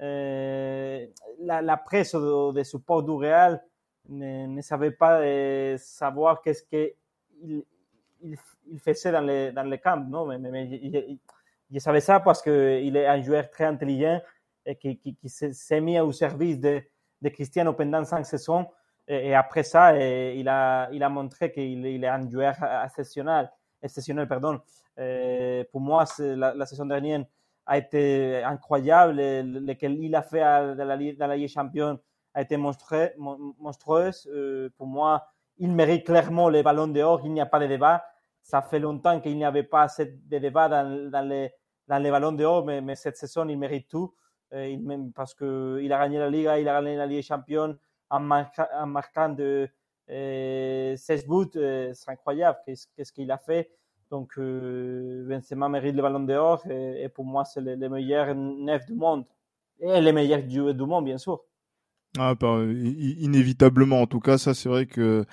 euh, la, presse de, de, support du Real ne, ne savait pas eh, savoir qu'est-ce qu'il il, il faisait dans les, dans mais je, savais ça parce qu'il est un joueur très intelligent et qui s'est mis au service de, de Cristiano pendant cinq saisons. Et, après ça, il, a, il a montré qu'il il est un joueur exceptionnel. exceptionnel pardon. Pour moi, la, la, saison dernière a été incroyable. Le, qu'il il a fait dans la, dans la Ligue Champion a été monstrueux. monstrueuse. Euh, pour moi, il mérite clairement les ballons d'or. Il n'y a pas de débat ça fait longtemps qu'il n'y avait pas assez de débat dans, dans, les, dans les ballons d'or, mais, mais cette saison, il mérite tout. Euh, il, parce qu'il a gagné la Liga, il a gagné la Ligue des Champions en, marquant de, euh, 16 buts. Euh, c'est incroyable qu'est-ce qu'il a fait? Donc, euh, Benzema mérite le ballon d'or et, et, pour moi, c'est le, le, meilleur neuf du monde. Et le meilleur du, du monde, bien sûr. Ah, bah, inévitablement. En tout cas, ça, c'est vrai que euh,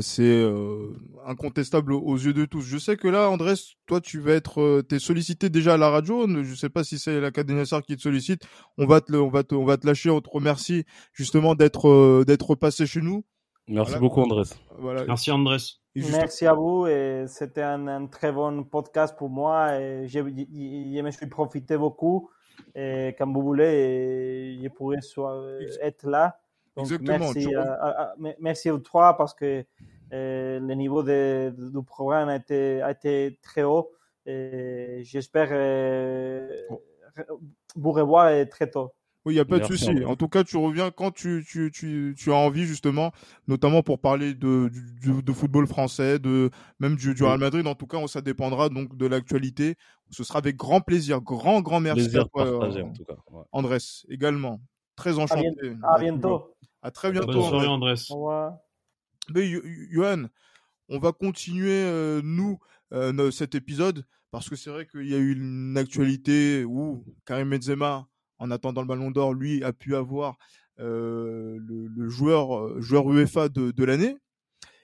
c'est euh, incontestable aux yeux de tous. Je sais que là, Andrés, toi, tu vas être, euh, t'es sollicité déjà à la radio. Je sais pas si c'est l'Académie SR qui te sollicite. On va te, on va te, on va te lâcher. On te remercie justement d'être, d'être passé chez nous. Merci voilà. beaucoup, Andrés. Voilà. Merci, Andrés. Merci à vous. Et c'était un, un, très bon podcast pour moi. Et je, je, me suis profité beaucoup. Et comme vous voulez, je pourrais soit, être là. Donc, Exactement. Merci, à, à, merci aux trois parce que euh, le niveau de, de, du programme a été, a été très haut. Et j'espère euh, vous revoir très tôt. Oui, il n'y a pas Merci de souci. En tout cas, tu reviens quand tu, tu, tu, tu, as envie, justement, notamment pour parler de, du, de football français, de même du, du Real Madrid. En tout cas, ça dépendra donc de l'actualité. Ce sera avec grand plaisir. Grand, grand merci plaisir à toi, partagé, en tout cas. Ouais. Andrés, également. Très enchanté. À bientôt. À très bientôt. Bonne soirée, Andrés. Au revoir. Mais Johan, on va continuer, euh, nous, euh, cet épisode, parce que c'est vrai qu'il y a eu une actualité où Karim Benzema, en attendant le ballon d'or, lui, a pu avoir euh, le, le, joueur, joueur UEFA de, de l'année.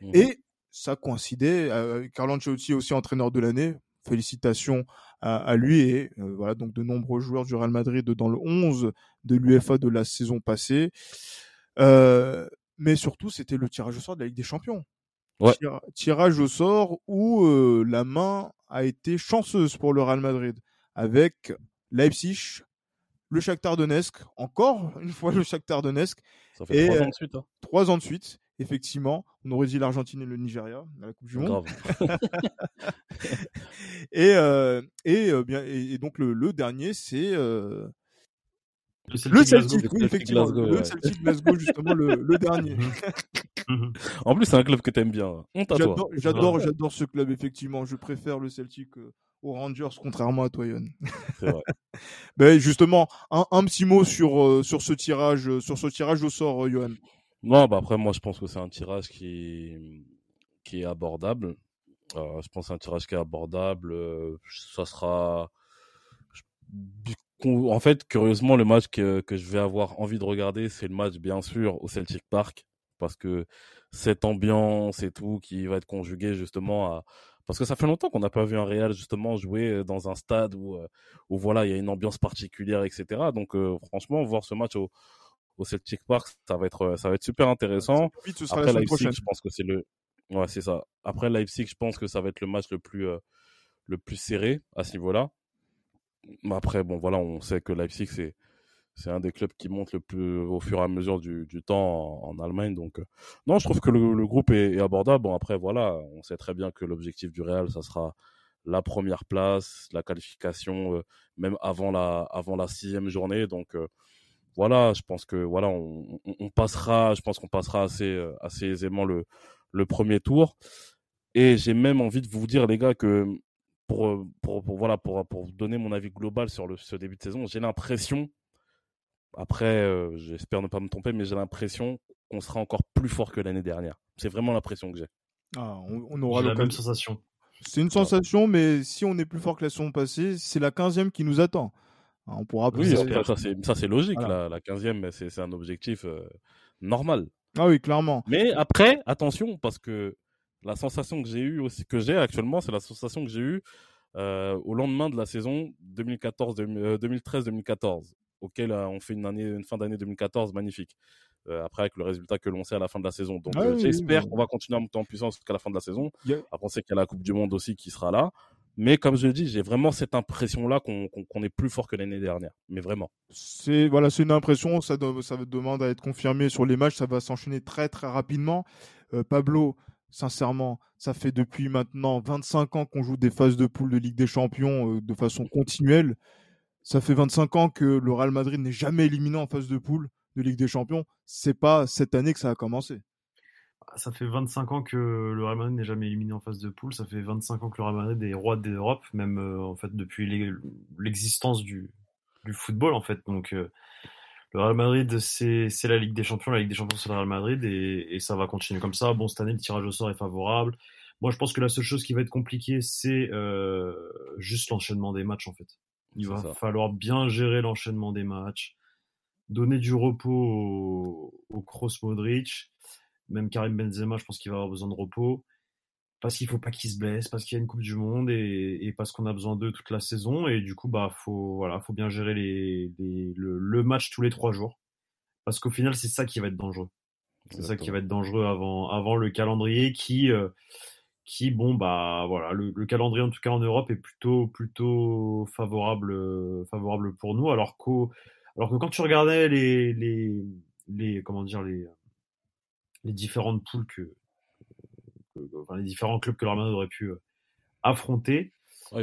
Mmh. Et ça coïncidait. Euh, Carlo Ancelotti aussi entraîneur de l'année. Félicitations à, à, lui et euh, voilà donc de nombreux joueurs du Real Madrid dans le 11 de l'UEFA de la saison passée. Euh, mais surtout, c'était le tirage au sort de la Ligue des Champions. Ouais. Tir tirage au sort où euh, la main a été chanceuse pour le Real Madrid avec Leipzig, le Shakhtar Donetsk, encore une fois le Shakhtar Donetsk. Ça fait et, trois ans de suite. Hein. Trois ans de suite, effectivement. On aurait dit l'Argentine et le Nigeria à la Coupe du Monde. [LAUGHS] et, euh, et, euh, bien, et, et, donc le, le dernier, c'est euh, le Celtic, le Celtic Glasgow, oui, effectivement. Glasgow, le ouais. Celtic Glasgow, justement, le, le dernier. Mhm. en plus, c'est un club que t'aimes bien. Toi. J'adore, j'adore, j'adore ce club, effectivement. Je préfère le Celtic euh, aux Rangers, contrairement à toi, Yann. [LAUGHS] Ben, justement, un, un, petit mot sur, euh, sur ce tirage, sur ce tirage au sort, euh, Johan. Non, bah après, moi, je pense que c'est un tirage qui, qui est abordable. Euh, je pense que c'est un tirage qui est abordable. Euh, ça sera, en fait, curieusement, le match que, que je vais avoir envie de regarder, c'est le match, bien sûr, au Celtic Park, parce que cette ambiance et tout qui va être conjuguée justement à, parce que ça fait longtemps qu'on n'a pas vu un Real justement jouer dans un stade où, où voilà, il y a une ambiance particulière, etc. Donc franchement, voir ce match au, au Celtic Park, ça va être, ça va être super intéressant. Après Leipzig, je pense que c'est le, ouais, c'est ça. Après Leipzig, je pense que ça va être le match le plus, le plus serré à ce niveau-là. Après, bon, voilà, on sait que Leipzig, c'est, c'est un des clubs qui monte le plus au fur et à mesure du, du temps en, Allemagne. Donc, non, je trouve que le, groupe est, abordable. Bon, après, voilà, on sait très bien que l'objectif du Real, ça sera la première place, la qualification, même avant la, avant la sixième journée. Donc, voilà, je pense que voilà, on, passera, je pense qu'on passera assez, assez aisément le, le premier tour. Et j'ai même envie de vous dire, les gars, que pour, pour, voilà, pour, pour donner mon avis global sur le, ce début de saison, j'ai l'impression, après, j'espère ne pas me tromper, mais j'ai l'impression qu'on sera encore plus fort que l'année dernière. C'est vraiment l'impression que j'ai. Ah, on, aura la même sensation. C'est une sensation, mais si on est plus fort que la saison passée, c'est la 15e qui nous attend. On pourra oui, ça c'est logique. La, la 15e, c'est un objectif euh, normal. Ah oui, clairement. Mais après, attention, parce que la sensation que j'ai eue aussi, que j'ai actuellement, c'est la sensation que j'ai eue euh, au lendemain de la saison 2013-2014, euh, auquel on fait une, année, une fin d'année 2014 magnifique. après, avec le résultat que l'on sait à la fin de la saison. Donc, ah j'espère qu'on va continuer à monter en puissance jusqu'à la fin de la saison. Après, on sait qu'il y a la Coupe du Monde aussi qui sera là. Mais comme je le dis, j'ai vraiment cette impression-là qu'on est plus fort que l'année dernière. Mais vraiment. C'est voilà, une impression. Ça, ça demande à être confirmé sur les matchs. Ça va s'enchaîner très très rapidement. Euh, Pablo, sincèrement, ça fait depuis maintenant 25 ans qu'on joue des phases de poule de Ligue des Champions euh, de façon continuelle. Ça fait 25 ans que le Real Madrid n'est jamais éliminé en phase de poule de Ligue des Champions. C'est pas cette année que ça a commencé ça fait 25 ans que le Real Madrid n'est jamais éliminé en phase de poule. Ça fait 25 ans que le Real Madrid est roi d'Europe, même euh, en fait depuis l'existence du, football en fait. Donc euh, le Real Madrid c'est la Ligue des Champions, la Ligue des Champions c'est le Real Madrid et, ça va continuer comme ça. Bon cette année le tirage au sort est favorable. Moi je pense que la seule chose qui va être compliquée c'est euh, juste l'enchaînement des matchs en fait. Il va falloir bien gérer l'enchaînement des matchs, donner du repos au, au Kroos Modric même Karim Benzema, je pense qu'il va avoir besoin de repos. Parce qu'il faut pas qu'il se blesse, parce qu'il y a une Coupe du Monde et, parce qu'on a besoin d'eux toute la saison. Et du coup, bah, faut, voilà, faut bien gérer les, le, match tous les trois jours. Parce qu'au final, c'est ça qui va être dangereux. C'est ça qui va être dangereux avant, avant le calendrier qui, euh, qui bon, bah, voilà, le, calendrier, en tout cas en Europe, est plutôt, plutôt favorable, favorable pour nous. Alors, alors que quand tu regardais les, les, les comment dire, les, les différentes poules que, enfin, les différents clubs que le aurait pu euh, affronter, ça,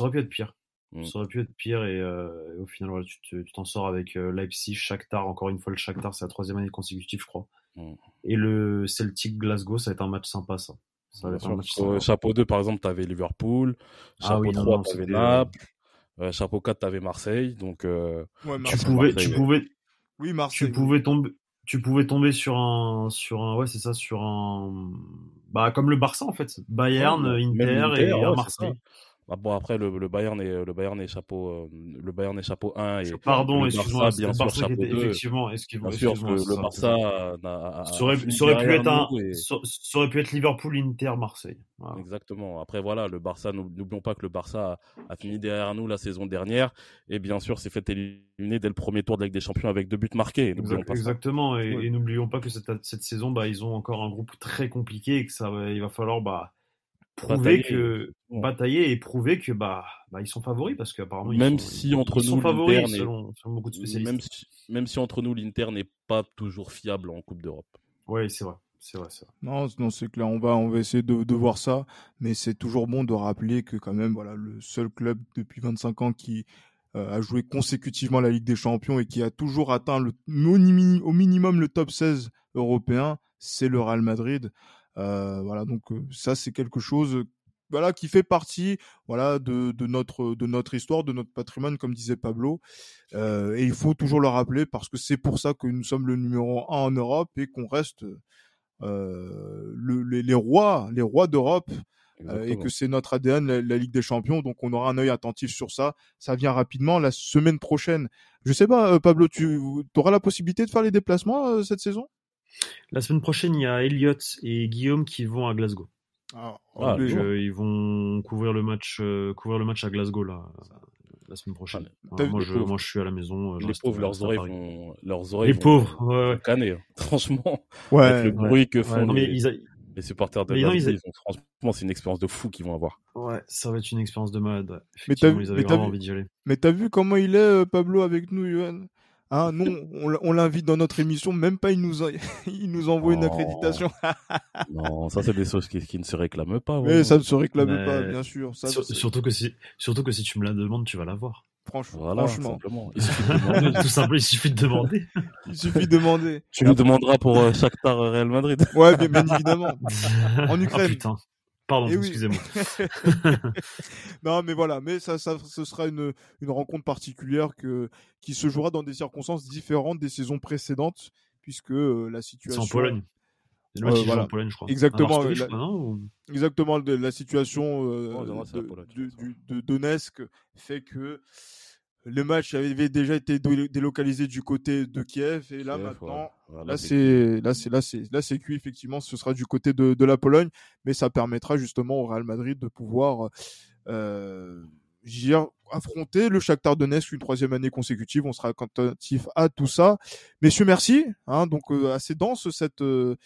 aurait pu être pire. Mmh. Ça aurait pu être pire et, euh, au final, tu t'en sors avec euh, Leipzig, Shakhtar. Encore une fois, le Shakhtar, c'est la troisième année consécutive, je crois. Mmh. Et le Celtic Glasgow, ça va être un match sympa, ça. ça va être un match Chapeau 2, par exemple, tu avais Liverpool. Ah chapeau 3, tu avais Naples. chapeau 4, tu avais Marseille. Donc, tu pouvais, tu pouvais, oui, Marseille, tu pouvais tomber, tu pouvais tomber sur un sur un ouais c'est ça sur un bah comme le Barça en fait. Bayern Inter, et Marseille bah, bon après le, le, Bayern est le Bayern est chapeau euh, le Bayern est chapeau 1 et pardon excuse-moi bien sûr chapeau 2 effectivement excuse-moi le, Barça aurait, pu être un ça aurait pu être Liverpool Inter Marseille. Exactement. Après voilà le Barça n'oublions pas que le Barça a, fini derrière nous la saison dernière et bien sûr s'est fait éliminer dès le premier tour de la Ligue des Champions avec deux buts marqués exactement et, n'oublions pas que cette, cette saison bah ils ont encore un groupe très compliqué et que ça il va falloir bah prouver que batailler et prouver que bah, bah ils sont favoris parce qu'apparemment même sont, si entre nous favoris selon, beaucoup de spécialistes. Même si, même si entre nous l'Inter n'est pas toujours fiable en Coupe d'Europe. Oui, c'est vrai. C'est vrai, vrai, Non, non c'est clair. On va, on va essayer de, de voir ça, mais c'est toujours bon de rappeler que quand même, voilà, le seul club depuis 25 ans qui euh, a joué consécutivement la Ligue des Champions et qui a toujours atteint le, au minimum le top 16 européen, c'est le Real Madrid. Euh, voilà, donc euh, ça c'est quelque chose voilà qui fait partie voilà de, de, notre de notre histoire de notre patrimoine comme disait Pablo. Euh, et il faut toujours le rappeler parce que c'est pour ça que nous sommes le numéro un en Europe et qu'on reste euh, le, les, les, rois les rois d'Europe et que c'est notre ADN la, Ligue des Champions. Donc on aura un œil attentif sur ça. Ça vient rapidement la semaine prochaine. Je sais pas Pablo tu auras la possibilité de faire les déplacements cette saison? La semaine prochaine, il y a Elliot et Guillaume qui vont à Glasgow. Ah, ah ils vont couvrir le match, couvrir le match à Glasgow là la semaine prochaine. moi, je, moi, je, suis à la maison. Les pauvres, leurs oreilles, vont, leurs oreilles les pauvres, ouais, canner. Hein. [LAUGHS] Franchement, ouais, avec le bruit que font les, les, supporters de la ils... franchement, c'est une expérience de fou qu'ils vont avoir. Ouais, ça va être une expérience de malade. Mais t'as vu, Mais t'as vu comment il est, euh, Pablo, avec nous, Yohan Hein, nous, on, l'invite dans notre émission, même pas il nous, [LAUGHS] il nous envoie une accréditation. [LAUGHS] non, ça c'est des choses qui, ne se réclament pas. Mais ça ne se réclame pas, bien sûr. surtout, que si, surtout que si tu me la demandes, tu vas l'avoir. Franchement, franchement. Il suffit de [LAUGHS] demander. Tout simplement, il suffit de demander. il suffit de demander. Tu nous demanderas pour euh, Shakhtar Real Madrid. Ouais, bien, bien évidemment. en Ukraine. Oh, putain. Pardon, eh excusez-moi. [LAUGHS] [LAUGHS] non, mais voilà, mais ça, ça, ce sera une, une rencontre particulière que, qui se jouera dans des circonstances différentes des saisons précédentes, puisque euh, la situation. C'est en Pologne. Euh, voilà. en Pologne, je crois. Exactement. la... Exactement, la situation euh, oh, de, de, Donetsk fait que le match avait déjà été délocalisé du côté de Kiev et là maintenant là c'est là c'est là c'est là c'est cuit effectivement ce sera du côté de, de, la Pologne mais ça permettra justement au Real Madrid de pouvoir euh, affronter le Shakhtar Donetsk une troisième année consécutive. On sera attentif à tout ça. Messieurs merci hein, donc euh, assez dense cette euh,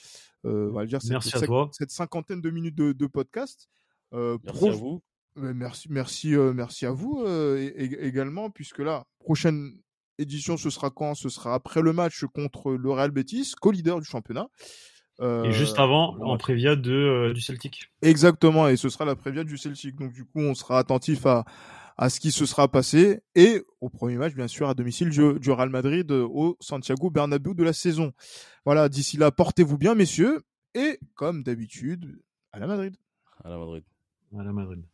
on va dire cette, merci à toi. cette cinquantaine de minutes de, de podcast. Euh, merci à vous Merci, merci, euh, merci à vous euh, également, puisque là, prochaine édition, ce sera quand? Ce sera après le match contre le Real Betis, co-leader du championnat. et juste euh, avant, en prévia de, du Celtic. Exactement, et ce sera la prévia du Celtic. Donc du coup, on sera attentif à, à ce qui se sera passé et au premier match, bien sûr, à domicile du, du Real Madrid au Santiago Bernabéu de la saison. Voilà, d'ici là, portez-vous bien, messieurs, et comme d'habitude, à la Madrid. À la Madrid. À la Madrid.